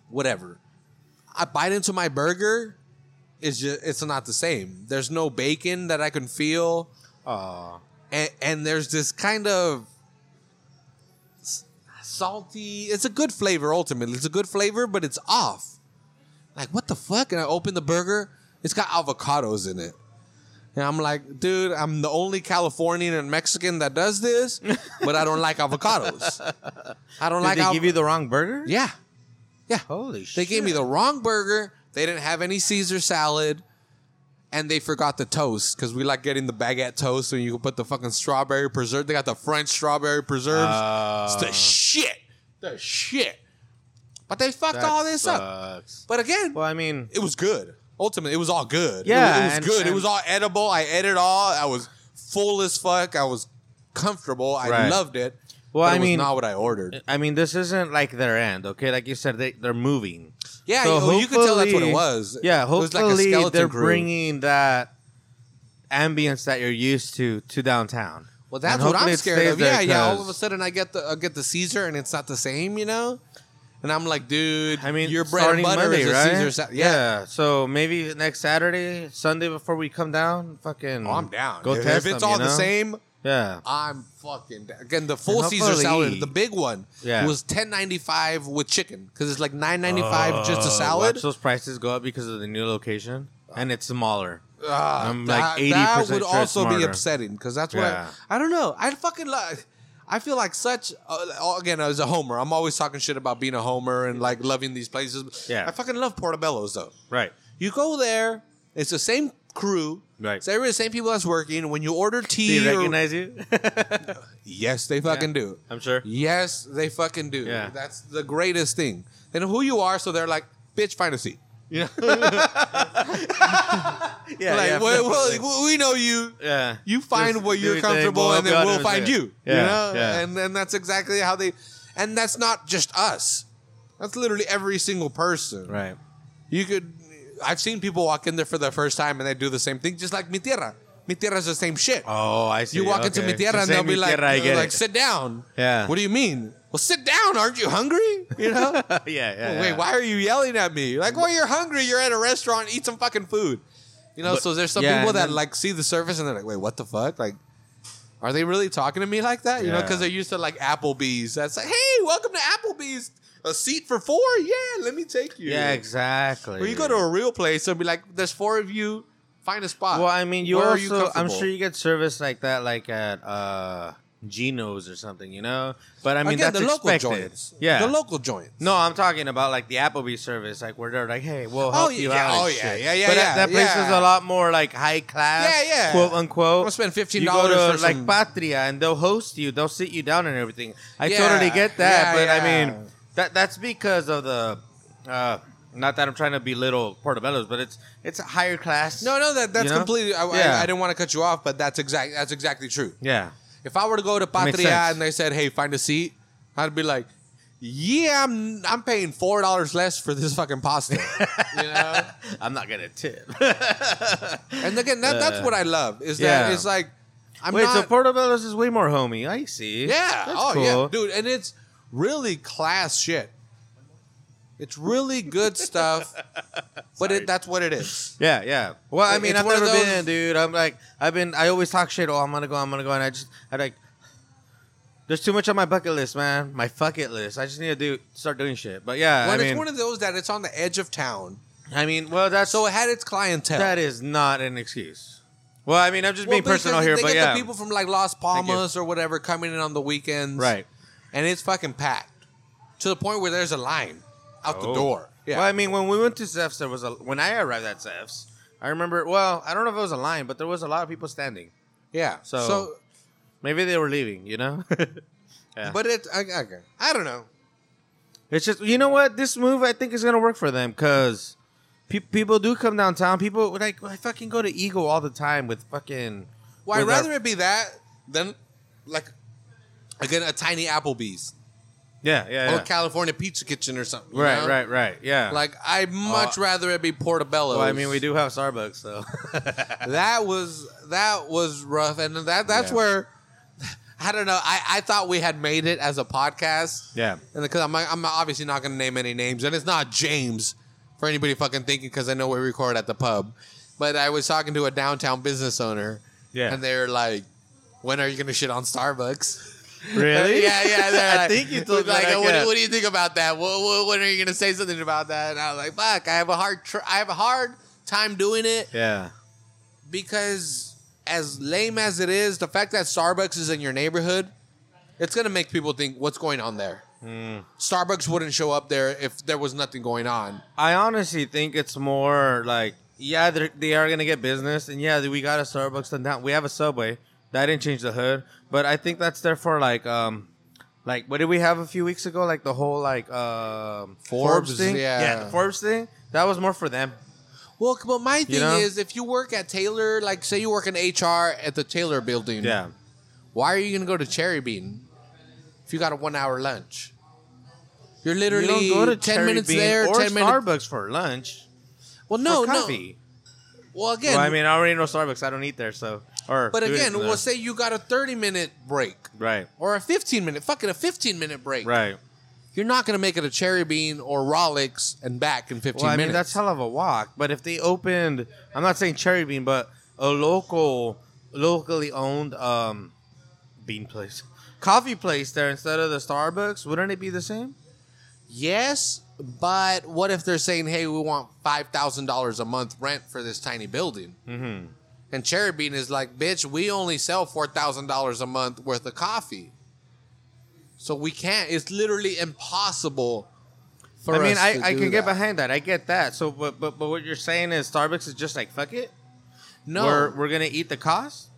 Whatever. I bite into my burger. It's just it's not the same. There's no bacon that I can feel, and, and there's this kind of salty. It's a good flavor ultimately. It's a good flavor, but it's off. Like what the fuck? And I open the burger. It's got avocados in it. And I'm like, dude, I'm the only Californian and Mexican that does this, but I don't like avocados. I don't Did like. they av- give you the wrong burger? Yeah, yeah. Holy shit. They gave me the wrong burger. They didn't have any Caesar salad, and they forgot the toast because we like getting the baguette toast and you can put the fucking strawberry preserve. They got the French strawberry preserves. it's the Uh, shit. The shit. But they fucked all this up. But again, Well, I mean, it was good. Ultimately, it was all good. Yeah, it was, it and- was good. it was all edible. I ate it all. I was full as fuck. I was comfortable. I Right. loved it. Well, I mean- not what I ordered. I mean, this isn't like their end, okay? Like you said, they they're moving. Yeah, So you, you could tell that's what it was. Yeah, it was like a hopefully skeleton they're crew. bringing that ambience that you're used to to downtown. Well, that's what I'm scared of. Yeah, yeah. All of a sudden, I get the I get the Caesar, and it's not the same, you know. And I'm like, dude, I mean, your bread and butter Monday, is a right? Caesar salad. yeah. Yeah. So maybe next Saturday, Sunday before we come down, fucking. Oh, I'm down. Go if, test if it's them, all you the same, Yeah. I'm fucking down. again. The full Caesar salad, the big one, Yeah. was ten ninety five with chicken because it's like nine ninety five just a Oh, salad. Those prices go up because of the new location, and it's smaller. Ah, I'm like that, 80% that would also be upsetting because that's what Yeah. I, I don't know. I'd fucking like. I feel like such uh, again as a homer. I'm always talking shit about being a homer and like loving these places. Yeah. I fucking love Portobello's though. Right. You go there, it's the same crew. Right. It's every the same people that's working. When you order Do tea, or- recognize you? yes, they fucking do. I'm sure. Yes, they fucking do. Yeah. That's the greatest thing. They know who you are, so they're like, "Bitch, find a seat." Yeah. yeah. like, yeah, well, well, we know you. yeah. You find Just where you're comfortable, and then we'll find you. Yeah, you know, yeah. and and that's exactly how they. And that's not just us. That's literally every single person. Right. You could. I've seen people walk in there for the first time and they do the same thing, just like mi tierra. Mi tierra is the same shit. Oh, I see. you walk into okay. mi tierra and they'll be like, tierra, I get like sit down. Yeah. What do you mean? Well, sit down. Aren't you hungry? You know. yeah, yeah. Wait, yeah. why are you yelling at me? Like, well, you're hungry. You're at a restaurant. Eat some fucking food. You know. But- so there's some yeah, people that then- like see the surface and they're like, wait, what the fuck? Like, are they really talking to me like that? You know, because they're used to like Applebee's. That's like, hey, welcome to Applebee's. A seat for four? Yeah, let me take you. Yeah, exactly. Or you go to a real place, they'll be like, there's four of you. Find a spot. Well, I mean, you Where are also, you I'm sure you get service like that, like at uh, Geno's or something, you know. But I mean, Again, that's the local expected. joints. Yeah. the local joints. no, I'm talking about like the Applebee's service, like where they're like, "Hey, we'll help Oh, you yeah, out." oh, yeah, shit. yeah, yeah, But yeah, that, that place yeah. is a lot more like high class, Yeah, yeah. quote unquote. Gonna spend $15 You go to like some- Patria, and they'll host you. They'll sit you down and everything. I totally get that, but I mean, that that's because of the. Uh, not that I'm trying to belittle Portobello's, but it's it's a higher class. No, no, that that's You know? completely. I, Yeah. I, I didn't want to cut you off, but that's exact. That's exactly true. Yeah. If I were to go to Patria and they said, "Hey, find a seat," I'd be like, "Yeah, I'm I'm paying four dollars less for this fucking pasta." you know. I'm not gonna tip. And again, that, that's what I love is that Yeah. it's like I'm Wait, not. so Portobello's is way more homey. I see. yeah. That's oh cool. yeah, dude, and it's really class shit. It's really good stuff, but it, that's what it is. Yeah, yeah. Well, I mean, It's I've one of never those- been, dude. I'm like, I've been. I always talk shit. Oh, I'm gonna go. I'm gonna go, and I just, I like. There's too much on my bucket list, man. My fuck it list. I just need to do start doing shit. But yeah, When I it's mean, one of those that it's on the edge of town, I mean, well, that's so it had its clientele. that is not an excuse. Well, I mean, I'm just Well, being personal here, they but get yeah, the people from like Las you. Palmas or whatever coming in on the weekends, right. And it's fucking packed to the point where there's a line out the Oh. door. Yeah, Well, I mean, when we went to Zeph's, there was a when I arrived at Zeph's. I remember. Well, I don't know if it was a line, but there was a lot of people standing. yeah. So- so Maybe they were leaving. You know. yeah. but it, I, I, I don't know. It's just you know what this move I think is gonna work for them because pe- people do come downtown. People like I fucking go to Eagle all the time with fucking. Well, I'd with our- rather it be that than like again a tiny Applebee's yeah, yeah, or yeah. California Pizza Kitchen or something. you right, know? right, right. Yeah. Like I'd much Uh, rather it be Portobello. well, I mean, we do have Starbucks, so. That was that was rough, and that that's Yeah. where I don't know. I, I thought we had made it as a podcast. yeah. And because I'm, I'm obviously not going to name any names, and it's not James for anybody fucking thinking because I know we record at the pub. But I was talking to a downtown business owner, Yeah. and they're like, "When are you going to shit on Starbucks?" Really? yeah, yeah. I like, think you told me like, that, what, yeah. what do you think about that? What, what, when are you going to say something about that? And I was like, "Fuck, I have a hard, tr- I have a hard time doing it Yeah. because as lame as it is, the fact that Starbucks is in your neighborhood, it's gonna make people think what's going on there. Hmm. Starbucks wouldn't show up there if there was nothing going on. I honestly think it's more like yeah, they are gonna get business, and yeah, we got a Starbucks and down. We have a Subway. That didn't change the hood, but I think that's there for like um, like what did we have a few weeks ago? Like the whole like um Forbes, thing. yeah. the Forbes thing. That was more for them. Well, but my thing know? is, if you work at Taylor, like say you work in HR at the Taylor building, Yeah. why are you gonna go to Cherry Bean if you got a one hour lunch? You're literally you don't go to ten Cherry minutes Bean there, or ten minutes. Starbucks for lunch. Well, no, for no. Well, again, Well, I mean, I already know Starbucks. I don't eat there, so or. but again, we'll say you got a thirty minute break right, or a fifteen minute, fucking a fifteen minute break. right. You're not gonna make it a Cherry Bean or Rolex and back in fifteen Well, I mean, that's hell of a walk. But if they opened, I'm not saying Cherry Bean, but a local, locally owned um, bean place, coffee place there instead of the Starbucks, wouldn't it be the same? Yes, but what if they're saying, "Hey, we want five thousand dollars a month rent for this tiny building," Mm-hmm. And Cherry Bean is like, "Bitch, we only sell four thousand dollars a month worth of coffee, so we can't. It's literally impossible." For I mean, us I, I can get behind that. I get that. So, but but but what you're saying is Starbucks is just like fuck it. No, we're we're gonna eat the cost.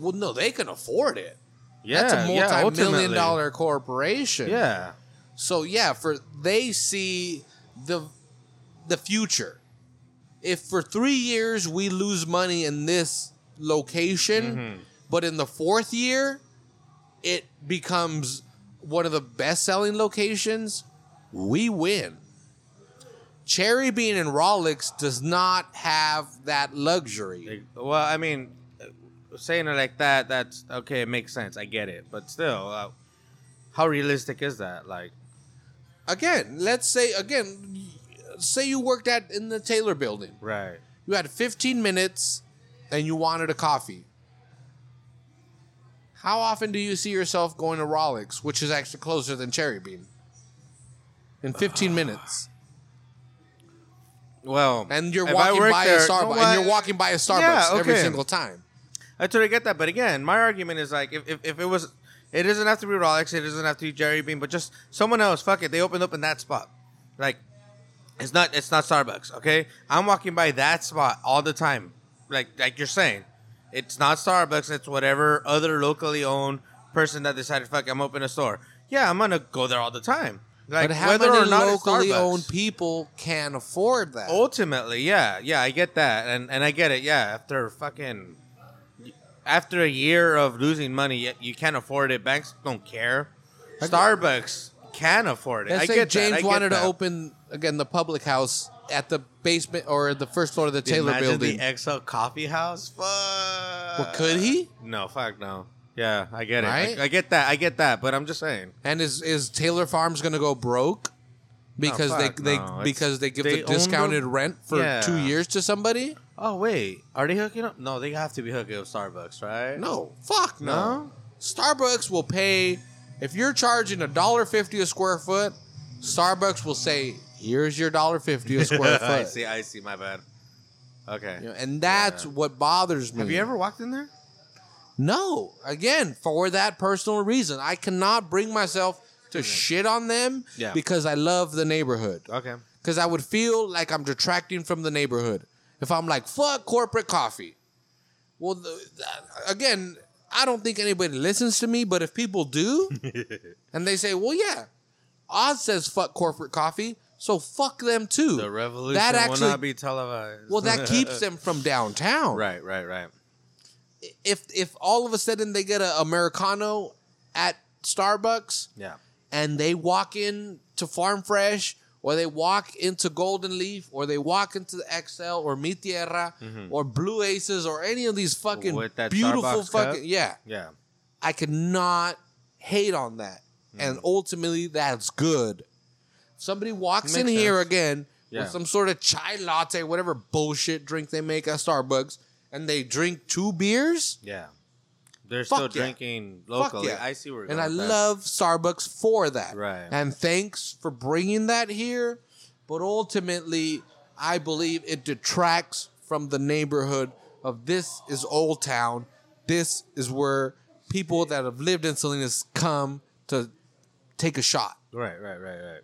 well, no, they can afford it. Yeah, That's a yeah, multi-million ultimately. dollar corporation. Yeah, So yeah, for they see the the future. If for three years we lose money in this location, Mm-hmm. but in the fourth year it becomes one of the best selling locations, we win. Cherry Bean and Rolex does not have that luxury. Well, I mean, uh, saying it like that, that's okay. It makes sense. I get it, but still, uh, how realistic is that? Like, Again, let's say again, say you worked at in the Taylor building. right? You had 15 minutes and you wanted a coffee. How often do you see yourself going to Rolex, which is actually closer than Cherry Bean? In 15 minutes. Well, And you're walking by there- a Starbucks. And you're walking by a Starbucks Yeah, every single time. I totally get that, but again, my argument is like, if, if, if it was, it doesn't have to be Rolex, it doesn't have to be Cherry Bean, but just someone else. Fuck it, they opened up in that spot. Like, it's not, it's not Starbucks. Okay, I'm walking by that spot all the time. Like, like you're saying, it's not Starbucks. It's whatever other locally owned person that decided, fuck, I'm opening a store. Yeah, I'm gonna go there all the time. Like, but how whether many or not locally owned people can afford that? Ultimately, yeah, yeah, I get that, and and I get it. Yeah, after fucking, after a year of losing money, you, you can't afford it. Banks don't care. Starbucks can afford it. Let's I say get James that. I get wanted that. to open, again, the public house at the basement or the first floor of the Taylor Imagine building. the XL Coffee House. Fuck. Well, could he? No, fuck no. Yeah, I get it. Right? I, I get that. I get that. But I'm just saying. And is is Taylor Farms going to go broke because fuck they they no. Because they give they the own the- discounted rent for Yeah. two years to somebody? Oh wait, are they hooking up? No, they have to be hooking up Starbucks, right? No, fuck no. No? Starbucks will pay if you're charging a dollar fifty a square foot. Starbucks will say, "Here's your dollar fifty a square I foot," see. I see. My bad. Okay. You know, and that's Yeah. what bothers me. Have you ever walked in there? No, again, for that personal reason, I cannot bring myself to mm-hmm. shit on them Yeah. because I love the neighborhood. Okay. because I would feel like I'm detracting from the neighborhood if I'm like fuck corporate coffee. Well, the, again, I don't think anybody listens to me, but if people do, and they say, "Well, yeah, Oz says fuck corporate coffee," so fuck them too. The revolution that will actually, not be televised. well, that keeps them from downtown. right, right, right. If if all of a sudden they get a americano at Starbucks Yeah. and they walk in to Farm Fresh or they walk into Golden Leaf or they walk into the XL or Mi Tierra or Blue Aces or any of these fucking Mm-hmm. Beautiful Starbucks fucking cup? yeah, Yeah. I could not hate on that. Mm. And ultimately that's good. Somebody walks in Makes here again Yeah. with some sort of chai latte, whatever bullshit drink they make at Starbucks, and they drink two beers. Yeah. They're Fuck still yeah. drinking locally. yeah. I see where you're and I going with that. love Starbucks for that. Right. And thanks for bringing that here. But ultimately, I believe it detracts from the neighborhood of this is Old Town. This is where people that have lived in Salinas come to take a shot. Right, right, right, right.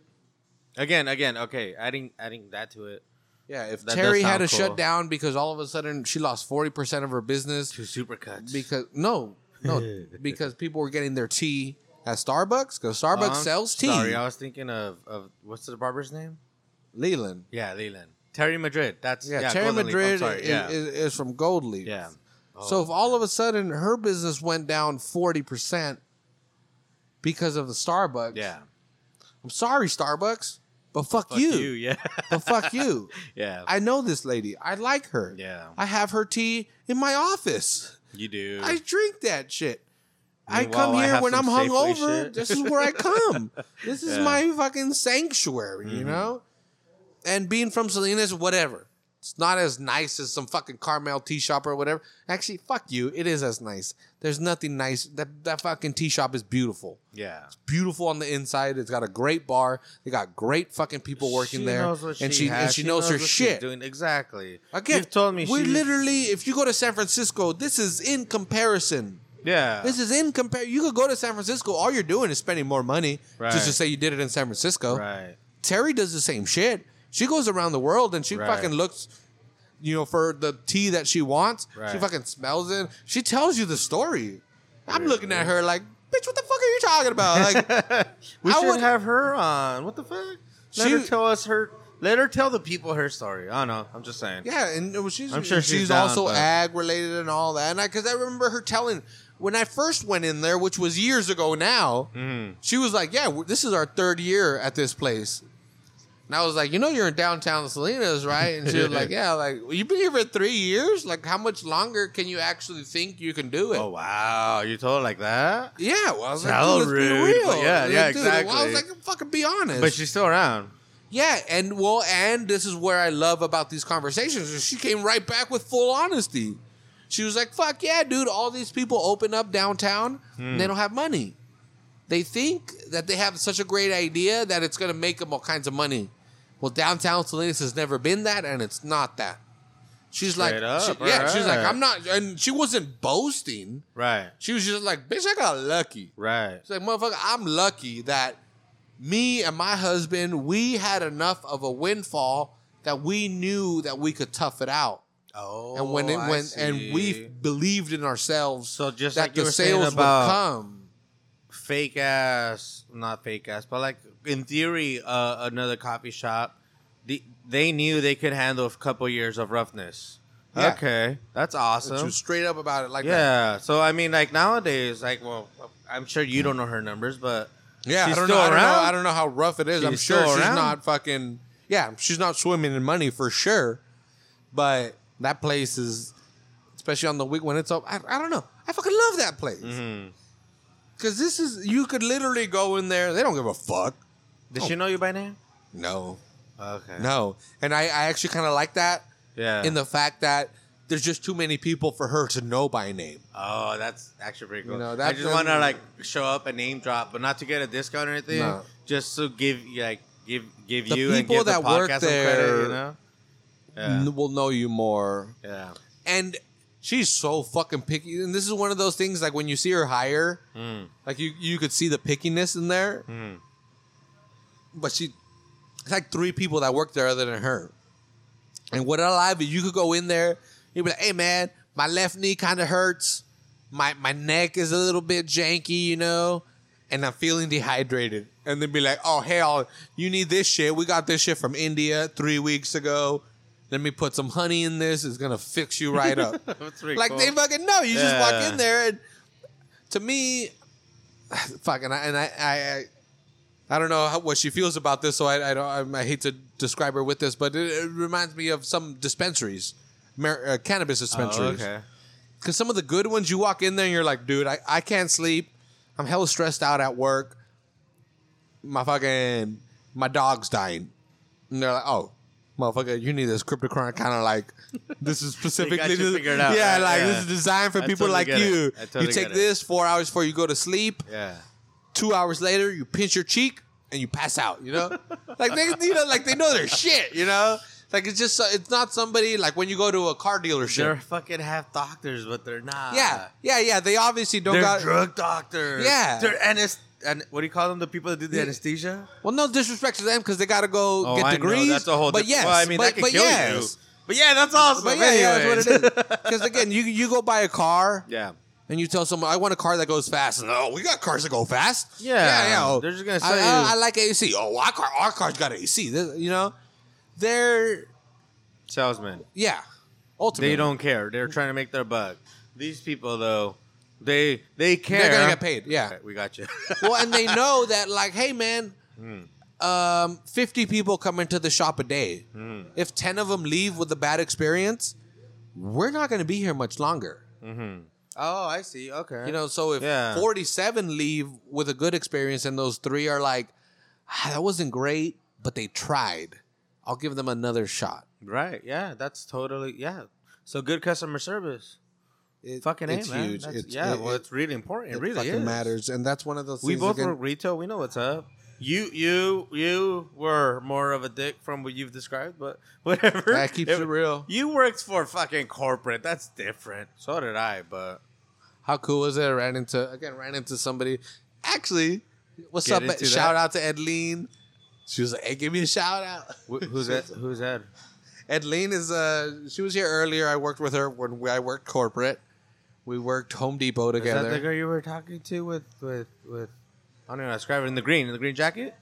Again, again, okay, adding adding that to it. Yeah, if That Terry had to cool. shut down because all of a sudden she lost forty percent of her business Two supercuts. because no, no, because people were getting their tea at Starbucks because Starbucks Oh, sells tea. Sorry, I was thinking of of what's the barber's name? Leland. Yeah, Leland. Terry Madrid. That's Yeah, yeah. Terry Golden Madrid is, yeah. is, is from Gold Leaf. yeah. So if oh, all of a sudden her business went down forty percent because of the Starbucks, Yeah. I'm sorry, Starbucks, but fuck, Fuck you. you. Yeah. But fuck you. yeah. I know this lady. I like her. Yeah. I have her tea in my office. you do. I drink that shit. I come here have when I'm hungover. shit. This is where I come. this is Yeah. my fucking sanctuary, you mm-hmm. know? And being from Salinas, whatever. It's not as nice as some fucking Carmel tea shop or whatever. Actually, fuck you. It is as nice. There's nothing nice. That that fucking tea shop is beautiful. yeah. It's beautiful on the inside. It's got a great bar. They got great fucking people working She there. knows what and she has. and she, knows, her what she's shit. Doing exactly. Again, You've told me. we she- literally, if you go to San Francisco, this is in comparison. Yeah. This is in compare. You could go to San Francisco. All you're doing is spending more money Right. just to say you did it in San Francisco. right. Terry does the same shit. She goes around the world and she Right. fucking looks, you know, for the tea that she wants. She fucking smells it. She tells you the story. I'm looking at her like, bitch, what the fuck are you talking about? Like, We I should would- have her on. What the fuck? Let She- her tell us her. Let her tell the people her story. I don't know. I'm just saying. yeah, and she's, I'm sure she's, she's down, also but- ag related and all that. And I, because I remember her telling when I first went in there, which was years ago now. Mhm. She was like, "Yeah, this is our third year at this place." And I was like, "You know, you're in downtown Salinas, right?" And she was like, "Yeah, like you've been here for three years. Like, how much longer can you actually think you can do it?" Oh wow, you told her like that? Yeah, well, I was Hella like, dude, let's be real. but yeah, Like, yeah, dude, Well, I was like, fucking be honest. But she's still around. yeah, and well, and this is where I love about these conversations. She came right back with full honesty. She was like, "Fuck yeah, dude! All these people open up downtown, and they hmm. don't have money. They think that they have such a great idea that it's gonna make them all kinds of money. Well, downtown Salinas has never been that, and it's not that." She's like, up, she- yeah, she's like. I'm not, and she wasn't boasting. Right. She was just like, "Bitch, I got lucky." Right. She's like, motherfucker, I'm lucky that me and my husband, we had enough of a windfall that we knew that we could tough it out. Oh. and when oh, it I went, and we believed in ourselves So just that like you the sales about- would come. Fake ass, not fake ass, but like in theory, uh, another coffee shop, the, they knew they could handle a couple years of roughness. Yeah. Okay, that's She awesome. was straight up about it like that. Yeah, so I mean, like nowadays, like, well, I'm sure you don't know her numbers, but Yeah, She's I don't know. I don't know. I don't know how rough it is. I'm sure she's around? not fucking. Yeah, she's not swimming in money for sure. But that place is, especially on the week when it's up. I, I don't know. I fucking love that place Mhm. Because this is you could literally go in there. They don't give a fuck. did she know you by name? No, Okay, no. And I, I actually kind of like that yeah. in the fact that there's just too many people for her to know by name. oh, that's actually pretty cool. You know, I that- just want to like show up and name drop, but not to get a discount or anything. No. Just to give like give give The you and people give the that work podcast credit, there- you know. Yeah, N- Will know you more. yeah. And she's so fucking picky. And this is one of those things like when you see her hire, Mm, like you you could see the pickiness in there. mm. but she it's like three people that work there other than her. And what I like is you could go in there, you'd be like, hey man, my left knee kind of hurts. My my neck is a little bit janky, you know, and I'm feeling dehydrated. And they'd be like, oh hell, you need this shit. We got this shit from India three weeks ago. Let me put some honey in this. It's gonna fix you right up. That's like cool. they fucking know. You just walk in there and to me, fucking, I, and I, I, I, I don't know how, what she feels about this, so I, I don't. I, I hate to describe her with this, but it, it reminds me of some dispensaries, uh, cannabis Oh, dispensaries. okay. Because some of the good ones, you walk in there and you're like, dude, I, I can't sleep. I'm hella stressed out at work. My fucking my dog's dying, and they're like, oh. Motherfucker, you need this cryptocurrency kind of like this is specifically you to- figured out, yeah, right? like Yeah. this is designed for I people totally like get it. you. I totally you take get it. this four hours before you go to sleep. Yeah. Two hours later, you pinch your cheek and you pass out. You know, like they, you know, like they know their shit. You know, Like it's just it's not somebody like when you go to a car dealership. They're fucking half doctors, but they're not. yeah, yeah, yeah. They obviously don't they're got. drug doctors. Yeah. they're anest. And what do you call them? The people that do the anesthesia. well, no disrespect to them because they got to go Oh, get I know, degrees. That's a whole. But yes, well, I mean but, that can but kill yes. you. But yeah, that's awesome. But yeah, yeah, that's what it is. Because again, you you go buy a car yeah. and you tell someone, "I want a car that goes fast." No, we got cars that go fast. Yeah, yeah, yeah. Oh, they're just gonna I, I- I like AC. Oh, our car, our car's got AC. This- you know, they're Salesmen. yeah. Ultimately, They don't care. They're trying to make their buck. These people, though, they they care. They're gonna get paid. Yeah. We got you. well, and they know that, like, hey, man, Hmm. um, 50 people come into the shop a day. Hmm. If 10 of them leave with a bad experience, we're not going to be here much longer. oh, I see. Okay. You know, so if Yeah. 47 leave with a good experience and those three are like, ah, that wasn't great, but they tried, I'll give them another shot. right? Yeah, that's totally yeah. So good customer service. It, Fucking it's A, huge. That's- It's, yeah, it, well, it's really important. It, it really fucking is. matters. And that's one of those We both work retail. We know what's up. You, you, you were more of a dick from what you've described, but whatever. That keeps it real. You worked for fucking corporate. That's different. So did I, but How cool is it? I ran into again, ran into somebody. Actually, what's Get up? Shout that. out to Edleen. She was like, "Hey, give me a shout out." wh- who's that? Who's that? Is uh, she was here earlier. I worked with her when we, I worked corporate. We worked Home Depot Is that the together. girl you were talking to with with with? I don't know. how to Describe it in the green, in the green jacket.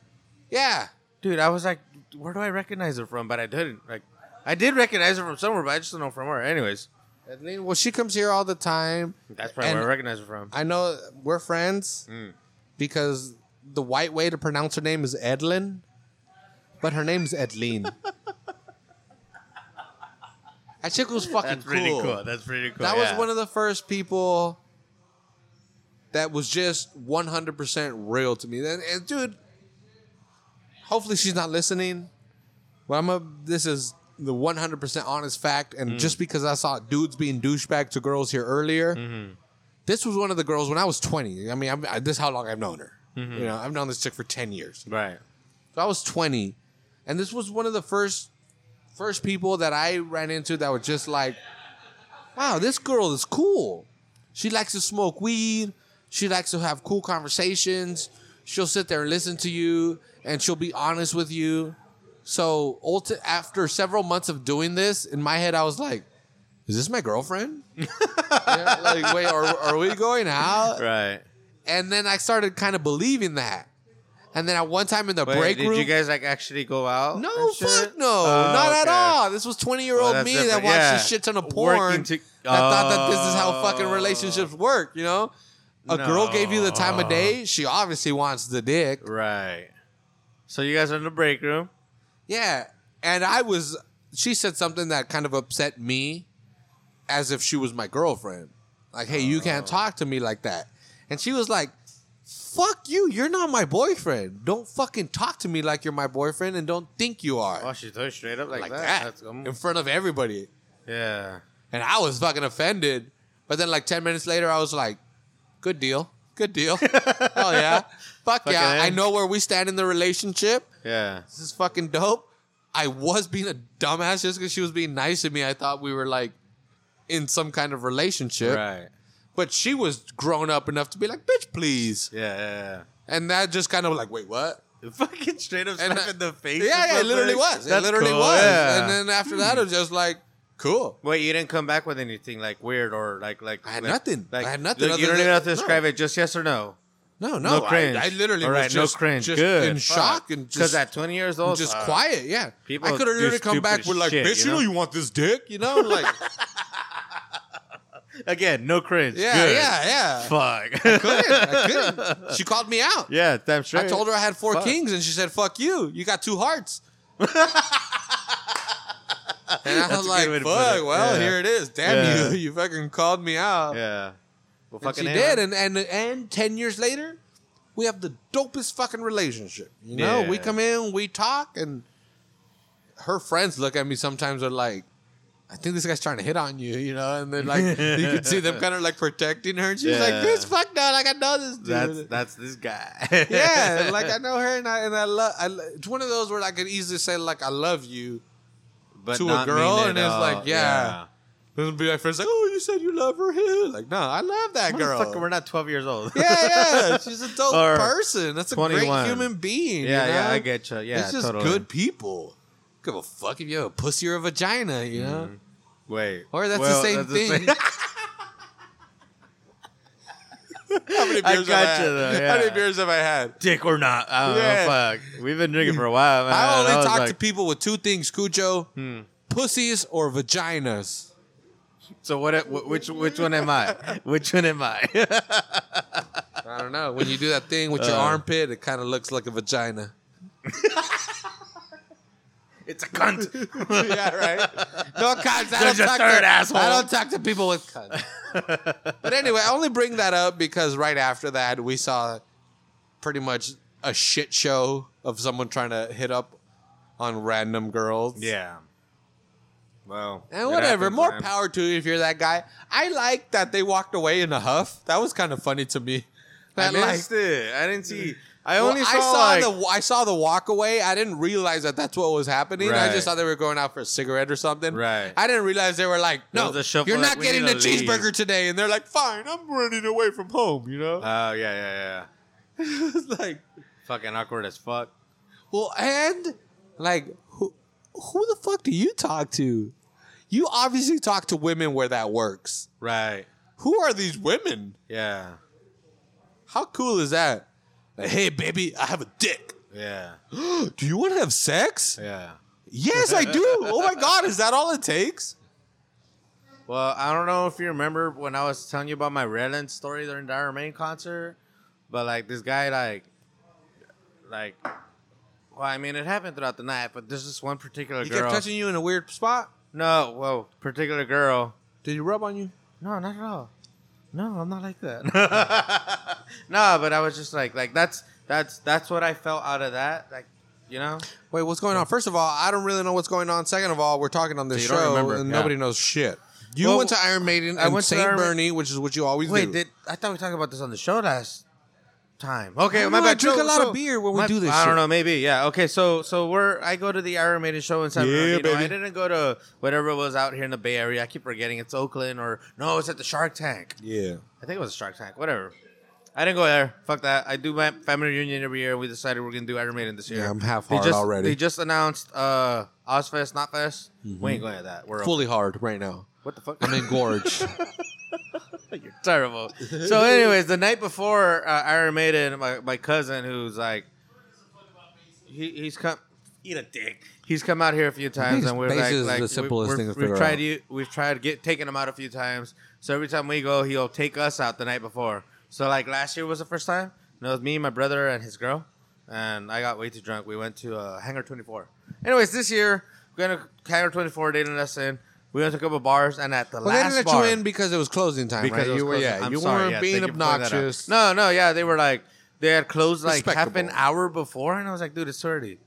Yeah, Dude, I was like, where do I recognize her from? But I didn't. Like, I did recognize her from somewhere, but I just don't know from where. Anyways, Edleen. Well, she comes here all the time. that's probably And- where I recognize her from. I know we're friends Mm. because the white way to pronounce her name is Edlin, but her name's Edleen. that chick was fucking That's pretty cool. That's pretty cool. That was one of the first people that was just 100% real to me. And, and dude, hopefully she's not listening. But I'm a, this is the 100% honest fact. Mm. And just because I saw dudes being douchebag to girls here earlier, Mm-hmm. this was one of the girls when I was 20. I mean, I'm, I, this is how long I've known her. Mm-hmm. You know, I've known this chick for 10 years. right. So I was 20, and this was one of the first first people that I ran into that were just like, "Wow, this girl is cool. She likes to smoke weed. She likes to have cool conversations. She'll sit there and listen to you, and she'll be honest with you." So, after several months of doing this, in my head, I was like, "Is this my girlfriend? Yeah, like, wait, are, are we going out?" Right. And then I started kind of believing that. And then at one time in the Wait, break did room, you guys like actually go out? no, and shit? fuck no, Oh, not at okay. all. This was twenty year Well, old that's me that different. watched Yeah. a shit ton of Working porn. to- that thought that this is how fucking Oh. relationships work. You know, a girl gave you the time of day. She obviously wants the dick. Right. So you guys are in the break room. Yeah, and I was. She said something that kind of upset me, as if she was my girlfriend. Like, hey, you Oh. can't talk to me like that. And she was like, "Fuck you! You're not my boyfriend. Don't fucking talk to me like you're my boyfriend, and don't think you are." Oh, she told you straight up like, like that. that, in front of everybody. yeah. And I was fucking offended. But then, like 10 minutes later, I was like, good deal. Good deal. Hell yeah. Fuck Fucking yeah. I know where we stand in the relationship. Yeah. This is fucking dope. I was being a dumbass just because she was being nice to me. I thought we were like in some kind of relationship. Right. But she was grown up enough to be like, bitch, please. Yeah, yeah, yeah. And that just kind of like, wait, what? Fucking straight up slap in the face. Yeah, yeah, it literally was. It literally cool, was. yeah. And then after that, it was just like, cool. Wait, you didn't come back with anything like weird or like like I had like- nothing. Like, I had nothing like, you don't even have to no. describe it. Just yes or no. No, no, No cringe. I, I literally All was just, no cringe. just Good. in shock and because just at 20 years old, just uh, quiet. Yeah, people I could have literally come back with like, shit, "Bitch, you know? you want this dick," you know, like, Again, no cringe. yeah, Good. yeah, yeah. Fuck. I couldn't, I couldn't. She called me out. yeah, damn straight. I told her I had four Fuck. kings, and she said, "Fuck you. You got two hearts." and I was like, good way to "Fuck, well, Yeah. here it is. Damn Yeah. you, you fucking called me out." Yeah. Well, And she did, and, and and ten years later, we have the dopest fucking relationship. You know, Yeah. we come in, we talk, and her friends look at me sometimes are like, I think this guy's trying to hit on you, you know, and then like you can see them kind of like protecting her, and she's like, "This fuck no, like I know this dude." That's that's this guy. yeah, like I know her, and I and I love. I, it's one of those where I could easily say like I love you, But to a girl, it and it's all. like, yeah. It'll be like friends like, oh, you said you love her. Like, no, I love that girl. We're not 12 years old. yeah, yeah. She's a dope person. That's a 21. great human being. yeah, you yeah. I get you. Yeah, it's just totally. good people. Give a fuck if you have a pussy or a vagina, you know? Wait. Or that's Well, the same that's the thing. same- How many I beers have I had? though, How many beers have I had? Dick or not. I don't Yeah. know. Fuck. We've been drinking for a while, man. I only was talk to people with two things, Cujo. Hmm. Pussies or vaginas. So what? Which which one am I? Which one am I? I don't know. When you do that thing with your Uh. armpit, it kind of looks like a vagina. it's a cunt. yeah, right. No cunts. I There's don't a talk third to, asshole. I don't talk to people with cunts. but anyway, I only bring that up because right after that, we saw pretty much a shit show of someone trying to hit up on random girls. yeah. Well. And whatever, happens, more man. power to you if you're that guy. I like that they walked away in a huff. That was kind of funny to me. I That, like, missed it. I didn't see. I Well, only saw, I saw like, the I saw the walk away. I didn't realize that that's what was happening. I just thought they were going out for a cigarette or something. Right. I didn't realize they were like, no, the a you're not getting need the leave. cheeseburger today. And they're like, fine, I'm running away from home. You know, Oh yeah, yeah, yeah. it's like, Fucking awkward as fuck. well, and like, who who the fuck do you talk to? You obviously talk to women where that works. Right. Who are these women? Yeah. How cool is that? Hey, baby, I have a dick. Yeah. do you want to have sex? Yeah. Yes, I do. oh my god, is that all it takes? Well, I don't know if you remember when I was telling you about my Redlands story during the Iron Maiden concert, but like this guy, like, like, well, I mean, it happened throughout the night, but there's this one particular He girl. kept touching you in a weird spot. no, well, particular girl. Did he rub on you? No, not at all. No, I'm not like that. no, but I was just like, like that's that's that's what I felt out of that, like, you know. Wait, what's going on? First of all, I don't really know what's going on. Second of all, we're talking on this So you don't show remember, and yeah. nobody knows shit. You Well, went to Iron Maiden I and went to St. Iron Ma- Bernie, which is what you always Wait, do. did I thought we talked about this on the show last time? Okay, I my know, I bad. drink So- a lot of beer when we my- do this I shit. don't know, maybe. Yeah. Okay, so so we're I go to the Iron Maiden show in San Yeah, Bernardino. I didn't go to whatever was out here in the Bay Area. I keep forgetting it's Oakland or no, it's at the Shark Tank. yeah. I think it was Shark Tank. Whatever. I didn't go there. Fuck that. I do my family reunion every year. We decided we're gonna do Iron Maiden this year. Yeah, I'm half They hard just, already. They just announced uh Ozzfest, not Fest. We ain't going to that. We're Fully hard right now. What the fuck? I'm engorged. You're terrible. So, anyways, the night before uh, Iron Maiden, my, my cousin, who's like, he, he's come eat a dick. He's come out here a few times, and we're bass like, is like the simplest we, thing to we've tried out. you, we've tried to get taking him out a few times. So every time we go, he'll take us out the night before. So like last year was the first time. And it was me, my brother, and his girl, and I got way too drunk. We went to uh, Hangar 24. Anyways, this year we're gonna Hangar 24 dating us in. We went to a couple bars, and at the well, they last didn't let bar, you in because it was closing time, because right? it was you were, closing. yeah, I'm you sorry, weren't yes, being thank you for pointing that out. obnoxious. No, no, yeah, they were like they had closed like half an Respectable. hour before, and I was like, dude, it's early.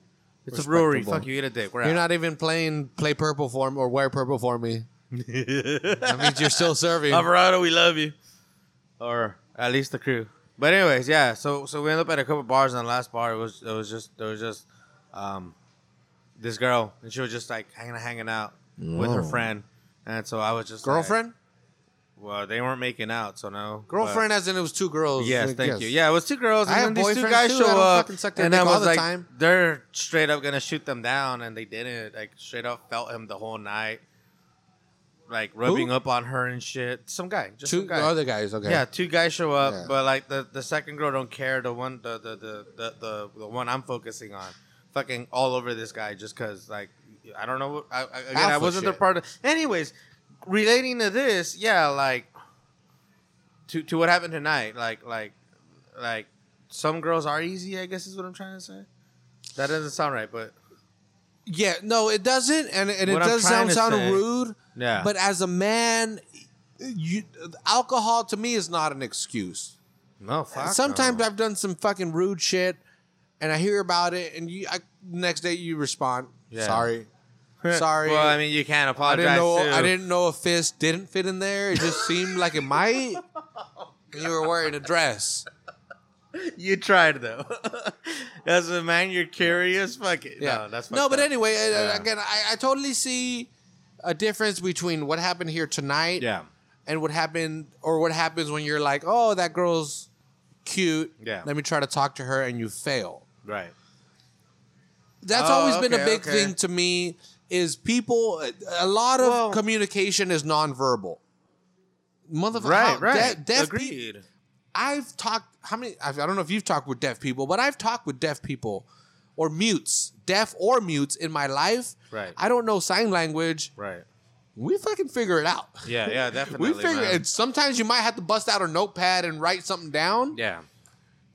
It's a brewery. Respectable. Fuck you, eat a dick. We're You're out. not even playing play purple for me or wear purple for me. That means you're still serving. Alvarado, we love you, or at least the crew. But anyways, yeah. So so we ended up at a couple bars, and the last bar it was it was just it was just um this girl, and she was just like hanging hanging out with her friend, and so I was just like- Girlfriend? well, they weren't making out, so no. but- Girlfriend, as in it was two girls. Yes, thank you. Yeah, it was two girls, I and have these two boyfriends guys too, show don't up, fucking suck their and dick I all was the like, time. they're straight up gonna shoot them down, and they didn't. Like straight up felt him the whole night, like rubbing up on her and shit. Some guy, just Two some guy. other guys, okay. Yeah, two guys show up, Yeah. but like the, the second girl don't care. The one the the, the, the, the the one I'm focusing on, fucking all over this guy just because like I don't know. I, I, again, I wasn't the part of. Anyways, relating to this, yeah, like to to what happened tonight, like like like some girls are easy. I guess is what I'm trying to say. That doesn't sound right, but Yeah, no, it doesn't, and, and it What I'm does sound sound say- rude. yeah. But as a man, you alcohol to me is not an excuse. no, fuck Sometimes no. I've done some fucking rude shit, and I hear about it, and you I, next day you respond, Yeah. "Sorry, sorry." Well, I mean, you can't I apologize. didn't know. too. I didn't know a fist didn't fit in there. It just seemed like it might. And you were wearing a dress. You tried though. As a man, you're curious. Fuck it. Yeah, No, that's no. fucked But up. anyway, uh, Yeah. again, I, I totally see a difference between what happened here tonight, Yeah. and what happened or what happens when you're like, oh, that girl's cute. Yeah. Let me try to talk to her, and you fail. Right. That's Oh, always been a okay, big okay. thing to me. Is people a lot of Well- communication is nonverbal. Motherfucker, Right. Right. de- deaf pe- Agreed. I've talked. How many? I've, I don't know if you've talked with deaf people, but I've talked with deaf people or mutes, deaf or mutes in my life. Right. I don't know sign language. Right. We fucking figure it out. Yeah. Yeah. Definitely. we figure man. it. Sometimes you might have to bust out a notepad and write something down. Yeah.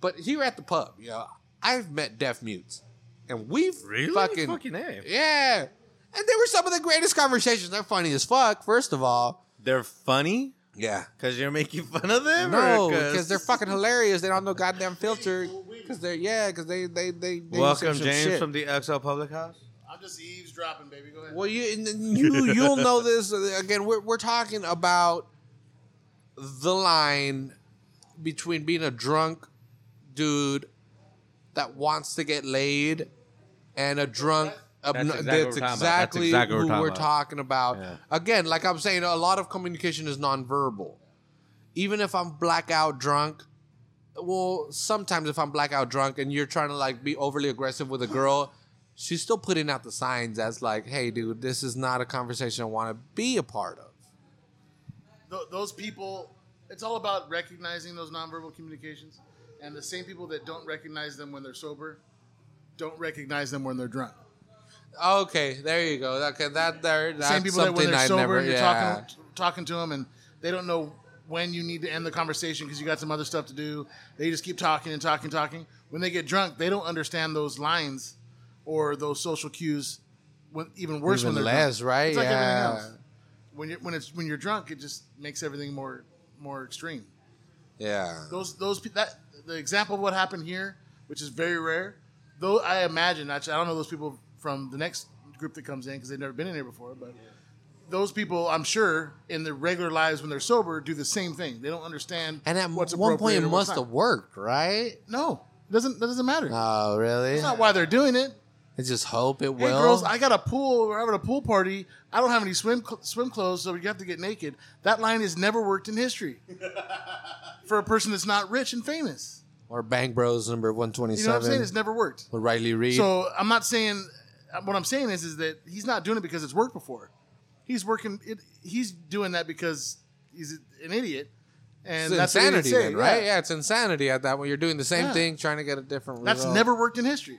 But here at the pub, you know, I've met deaf mutes, and we've Really? fucking Fucking yeah. And they were some of the greatest conversations. They're funny as fuck. First of all, They're funny yeah. because you're making fun of them. No, because they're fucking hilarious. They don't know goddamn filter. Because they're yeah. Because they they they. they Welcome, James, shit. from the XL Public House. I'm just eavesdropping, baby. Go ahead. Well, you and you you'll know this again. We're we're talking about the line between being a drunk dude that wants to get laid and a drunk. That's exactly that's we're talking about. That's exactly exactly who we're talking we're about. talking about. Yeah. Again, like I'm saying, a lot of communication is nonverbal. Even if I'm blackout drunk, well, sometimes if I'm blackout drunk and you're trying to like be overly aggressive with a girl, she's still putting out the signs as like, "Hey, dude, this is not a conversation I want to be a part of." Th- those people, it's all about recognizing those nonverbal communications, and the same people that don't recognize them when they're sober, don't recognize them when they're drunk. Okay, there you go. Okay, that there. That's same people that when they're I sober, never. you're yeah. talking talking to them, and they don't know when you need to end the conversation because you got some other stuff to do. They just keep talking and talking, talking. When they get drunk, they don't understand those lines or those social cues. When, even worse Even when they're less, drunk. right? It's like Yeah. everything else. When you're when it's when you're drunk, it just makes everything more more extreme. Yeah. Those those that the example of what happened here, which is very rare. Though I imagine actually, I don't know those people from the next group that comes in because they've never been in here before, but those people, I'm sure, in their regular lives when they're sober, do the same thing. They don't understand. And at what's one point, it must have worked, right? No, it doesn't that doesn't matter. Oh, really? That's not why they're doing it. I just hope it will. Hey, girls, I got a pool. We're having a pool party. I don't have any swim cl- swim clothes, so we have to get naked. That line has never worked in history for a person that's not rich and famous. or Bang Bros number You know what I'm saying? It's never worked. with Riley Reid. So I'm not saying what I'm saying is is that he's not doing it because it's worked before. He's working. It, he's doing that because he's an idiot, and it's that's what he would insanity, say, then, right? Yeah. it's insanity at that when you're doing the same Yeah. thing, trying to get a different That's result. never worked in history.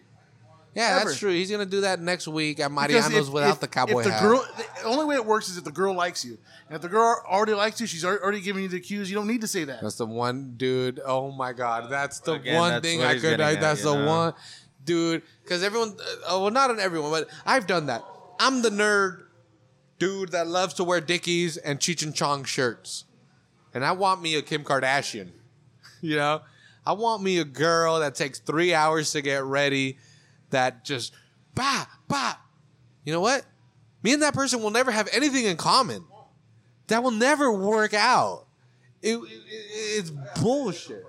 Yeah, ever. that's true. He's gonna do that next week at Because Mariano's if- without if- the cowboy if the hat. girl, the only way it works is if the girl likes you, and if the girl already likes you, she's already giving you the cues. You don't need to say that. That's the one dude. Oh my god, that's the Again, one that's thing I could. I, at, that's the know? one dude. Because everyone, uh, well, not on everyone, but I've done that. I'm the nerd dude that loves to wear Dickies and Cheech and Chong shirts, and I want me a Kim Kardashian. You know, I want me a girl that takes three hours to get ready, that just bah bah. You know what? Me and that person will never have anything in common. That will never work out. It, it- it's bullshit.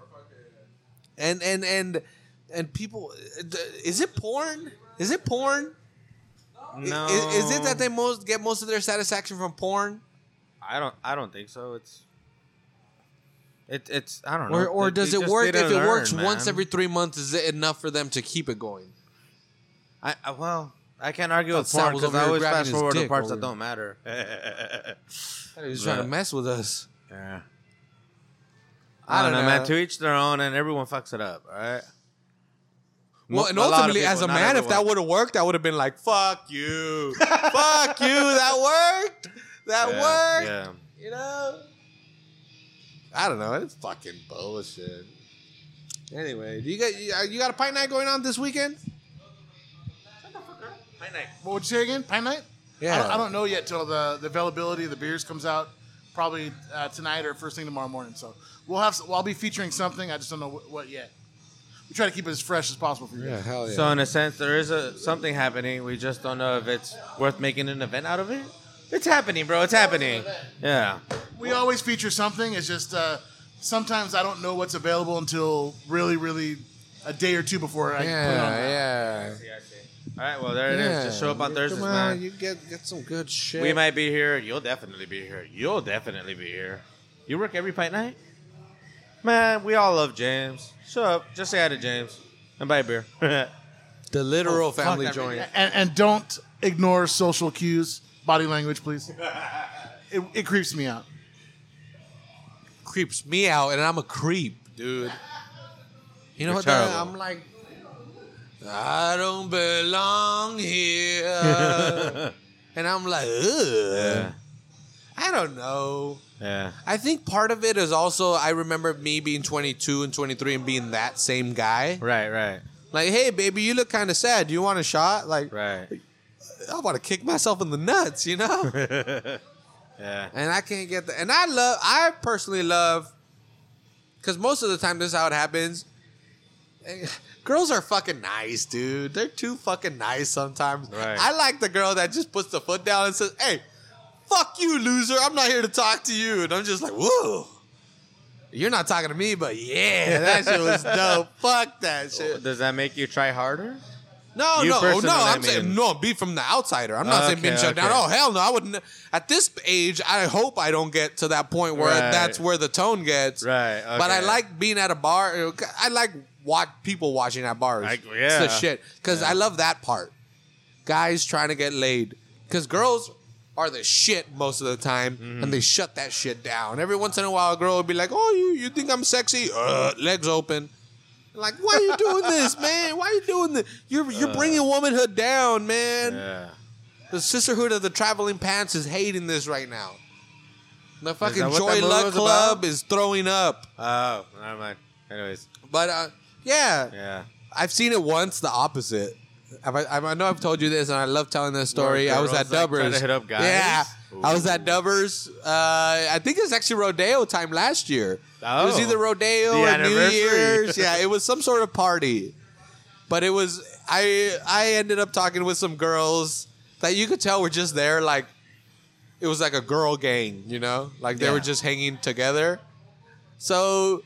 And and and and people, is it porn? Is it porn? No, Is, is it that they most get most of their satisfaction from porn, I don't. I don't think so. It's. It, it's. I don't know. or or They- does they it just work if it works learn, once every three months? Is it enough for them to keep it going? I, I well, I can't argue with porn because I always fast forward the parts that don't matter. He was trying to mess with us. yeah. I don't I don't know, man. know. To each their own, and everyone fucks it up. All right. Well, and a ultimately, people, as a man, if that would have worked, I would have been like, "Fuck you, fuck you." That worked. That yeah, worked. Yeah. You know. I don't know. It's fucking bullshit. Anyway, do you got you, uh, got a pint night going on this weekend? Pint night. What would you say again? Pint night? Yeah. I don't, I don't know yet till the, the availability of the beers comes out, probably uh, tonight or first thing tomorrow morning. So we'll have. Well, I'll be featuring something. I just don't know what, what yet. We try to keep it as fresh as possible for you. guys. hell yeah. So in a sense, there is a something happening. We just don't know if it's worth making an event out of it. It's happening, bro. It's happening. Yeah. We always feature something. It's just uh, sometimes I don't know what's available until really, really a day or two before I put it on. Yeah, yeah. Yeah, I see. All right, well there it is. Just show up on Thursdays, Come on, man. you get get some good shit. We might be here. You'll definitely be here. You'll definitely be here. You work every fight night? Man, we all love James. Show up. Just say hi to James. And buy a beer. the literal oh, fuck, family I joint. And, and don't ignore social cues, body language, please. It, it creeps me out. creeps me out, and I'm a creep, dude. You know You're what? that- terrible. I'm like, I don't belong here, and I'm like, Ugh. yeah. I don't know. Yeah. I think part of it is also I remember me being 22 and 23 and being that same guy. Right, right, Like, hey, baby, you look kind of sad. Do you want a shot? Like, right. I want to kick myself in the nuts, you know? Yeah. and I can't get that. And I love, I personally love, because most of the time this is how it happens. Girls are fucking nice, dude. They're too fucking nice sometimes. Right. I like the girl that just puts the foot down and says, "Hey, fuck you, loser. I'm not here to talk to you." And I'm just like, "Whoa." You're not talking to me, but yeah, that shit was dope. Fuck that oh, shit. Does that make you try harder? No, You no, personally, no. I I'm saying mean- no. Be from the outsider. I'm not saying being Okay, shut down. okay. Oh hell no! I wouldn't. At this age, I hope I don't get to that point where Right. that's where the tone gets. Right, But I okay. like being at a bar. I like watch people watching at bars. I- It's yeah. the shit because. I love that part. Guys trying to get laid because girls are the shit most of the time, Mm-hmm. and they shut that shit down. Every once in a while, a girl will be like, "Oh, you you think I'm sexy?" Uh, legs open. Like, why are you doing this, man? Why are you doing this? You're you're bringing womanhood down, man. Yeah. The sisterhood of the traveling pants is hating this right now. The fucking Joy Luck Club about? is throwing up. Oh, never mind. Anyways. But uh, yeah, Yeah. I've seen it once. The opposite. I, I know I've told you this, and I love telling this story. I was at like, Dubbers. to hit up guys? Yeah, I was at Dubbers. Uh, I think it was actually rodeo time last year. It was Oh. either rodeo The or New. Year's. yeah, it was some sort of party. But it was I. I ended up talking with some girls that you could tell were just there, like it was like a girl gang, you know, like they Yeah. were just hanging together. So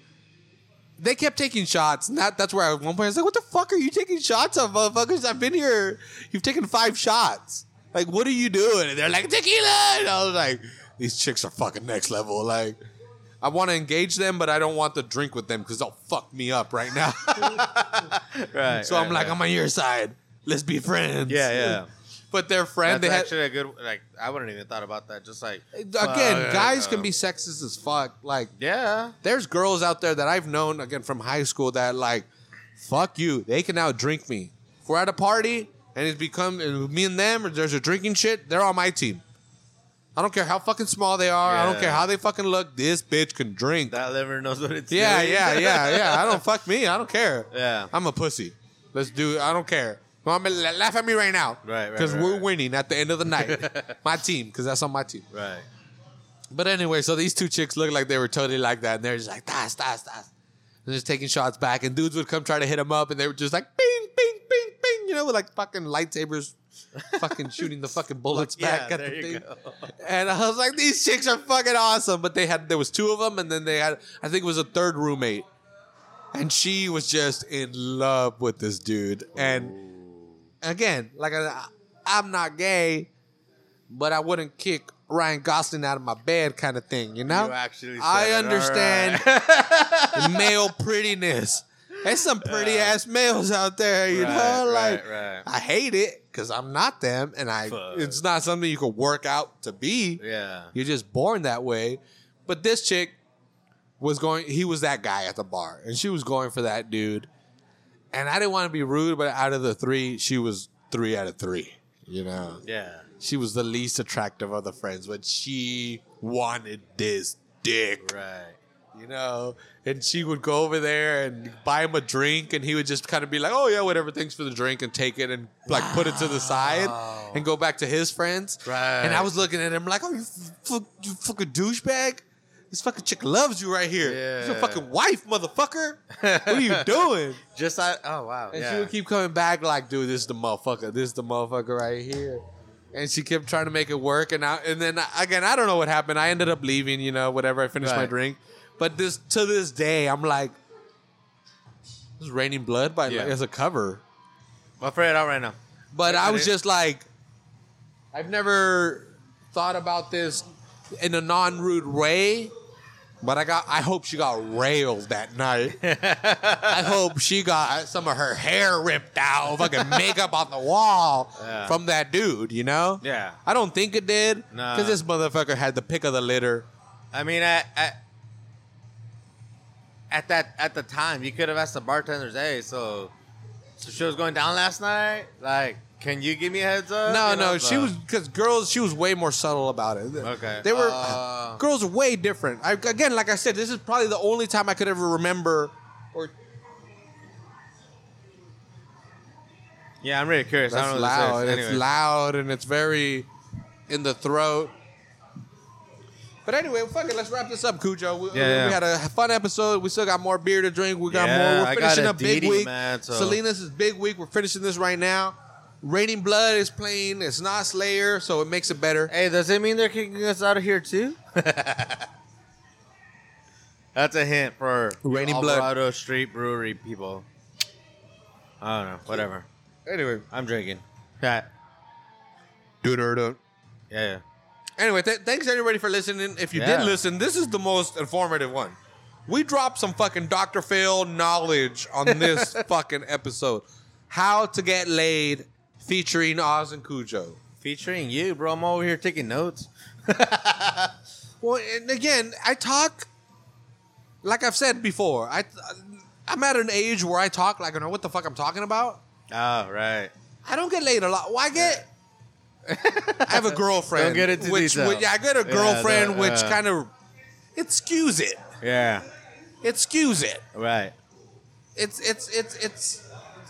they kept taking shots, and that, that's where at one point I was like, "What the fuck are you taking shots of, motherfuckers? I've been here. You've taken five shots. Like, what are you doing?" And they're like, "Tequila." And I was like, "These chicks are fucking next level." Like, I want to engage them, but I don't want to drink with them because they'll fuck me up right now. Right. so I'm like, right. I'm on your side. Let's be friends. Yeah, yeah. But their friend, That's they had actually a good. Like, I wouldn't even thought about that. Just like again, fuck, guys can um, be sexist as fuck. Like, Yeah. there's girls out there that I've known again from high school that like, fuck you. They can now drink me. If we're at a party and it's become and me and them, or there's a drinking shit, they're on my team. I don't care how fucking small they are. I don't care how they fucking look. This bitch can drink. That liver knows what it's yeah, doing. yeah, yeah, yeah. I don't fuck me. I don't care. Yeah. I'm a pussy. Let's do it. I don't care. Well, I'm gonna la- laugh at me right now. Right, right, Because right, we're right. winning at the end of the night. my team, because that's on my team. Right. But anyway, so these two chicks look like they were totally like that, and they're just like das das das, and just taking shots back, and dudes would come try to hit them up, and they were just like bing bing bing bing, you know, with like fucking lightsabers, fucking shooting the fucking bullets back yeah, at there the you thing. go. And I was like, these chicks are fucking awesome. But they had there was two of them, and then they had I think it was a third roommate, and she was just in love with this dude. And again, like I, I'm not gay, but I wouldn't kick Ryan Gosling out of my bed, kind of thing. You know, You actually. I understand right. male prettiness. There's some pretty ass males out there, you Right, know. Like right. I hate it because I'm not them, and I Fuck. it's not something you can work out to be. Yeah. You're just born that way. But this chick was going. He was that guy at the bar, and she was going for that dude. And I didn't want to be rude, but out of the three, she was three out of three. You know, Yeah. she was the least attractive of the friends, but she wanted this dick Right. you know. And she would go over there and buy him a drink, and he would just kind of be like, "Oh yeah, whatever, thanks for the drink," and take it and like put it to the side and go back to his friends. Right. And I was looking at him like, "Oh, you, f- you fucking douchebag! This fucking chick loves you right here. It's your fucking wife, motherfucker. what are you doing?" Just I. Oh wow. And yeah. she would keep coming back like, "Dude, this is the motherfucker. This is the motherfucker right here." And she kept trying to make it work, and I, and then again, I don't know what happened. I ended up leaving, you know, whatever. I finished my drink, but this to this day, I'm like, This is Raining Blood by Yeah. as a cover. Figure it out right now. But I was just like, I've never thought about this in a non-rude way. But I got. I hope she got railed that night. I hope she got some of her hair ripped out, fucking makeup on the wall Yeah. from that dude. You know? Yeah. I don't think it did. Nah. Because this motherfucker had the pick of the litter. I mean, at, at at that at the time, you could have asked the bartenders, "Hey, so so she was going down last night. Like, can you give me a heads up?" No, You know, no, she so- was because girls. She was way more subtle about it. Okay. they were Uh. girls are way different. I, again, like I said, this is probably the only time I could ever remember. Or Yeah, I'm really curious. I that's don't know what loud. this is. It's Anyways. loud and it's very in the throat. But anyway, fuck it. Let's wrap this up, Cujo. We, Yeah, yeah. we had a fun episode. We still got more beer to drink. We got Yeah, more. We're got finishing a a big DD, week. man, so- Salinas is big week. We're finishing this right now. Raining Blood is playing. It's not Slayer, so it makes it better. Hey, does it mean they're kicking us out of here too? That's a hint for Raining Blood. Alvarado Street Brewery people. I don't know. Whatever. Anyway, I'm drinking. Yeah. do Yeah. Anyway, th- thanks everybody for listening. If you Yeah. did listen, this is the most informative one. We dropped some fucking Dr. Phil knowledge on this fucking episode. How to get laid featuring Oz and Cujo. Featuring you, bro. I'm over here taking notes. Well, and again, I talk like I've said before. I I'm at an age where I talk like I don't know what the fuck I'm talking about. Oh, right. I don't get laid a lot. Why get? I have a girlfriend. Don't get into which, detail. which- yeah, I got a Yeah, girlfriend, the- which uh. kind of it skews it. Yeah. It skews it. Right. It's it's it's it's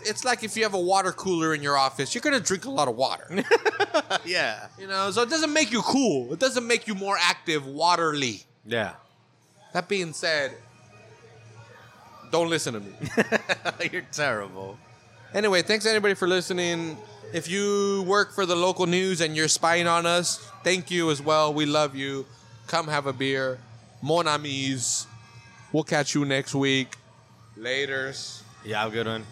it's like if you have a water cooler in your office, you're gonna drink a lot of water. yeah. you know, so it doesn't make you cool. It doesn't make you more active waterly. Yeah. That being said, don't listen to me. You're terrible. Anyway, thanks anybody for listening. If you work for the local news and you're spying on us, thank you as well. We love you. Come have a beer. Mon amis. We'll catch you next week. Laters. Yeah, have a good one.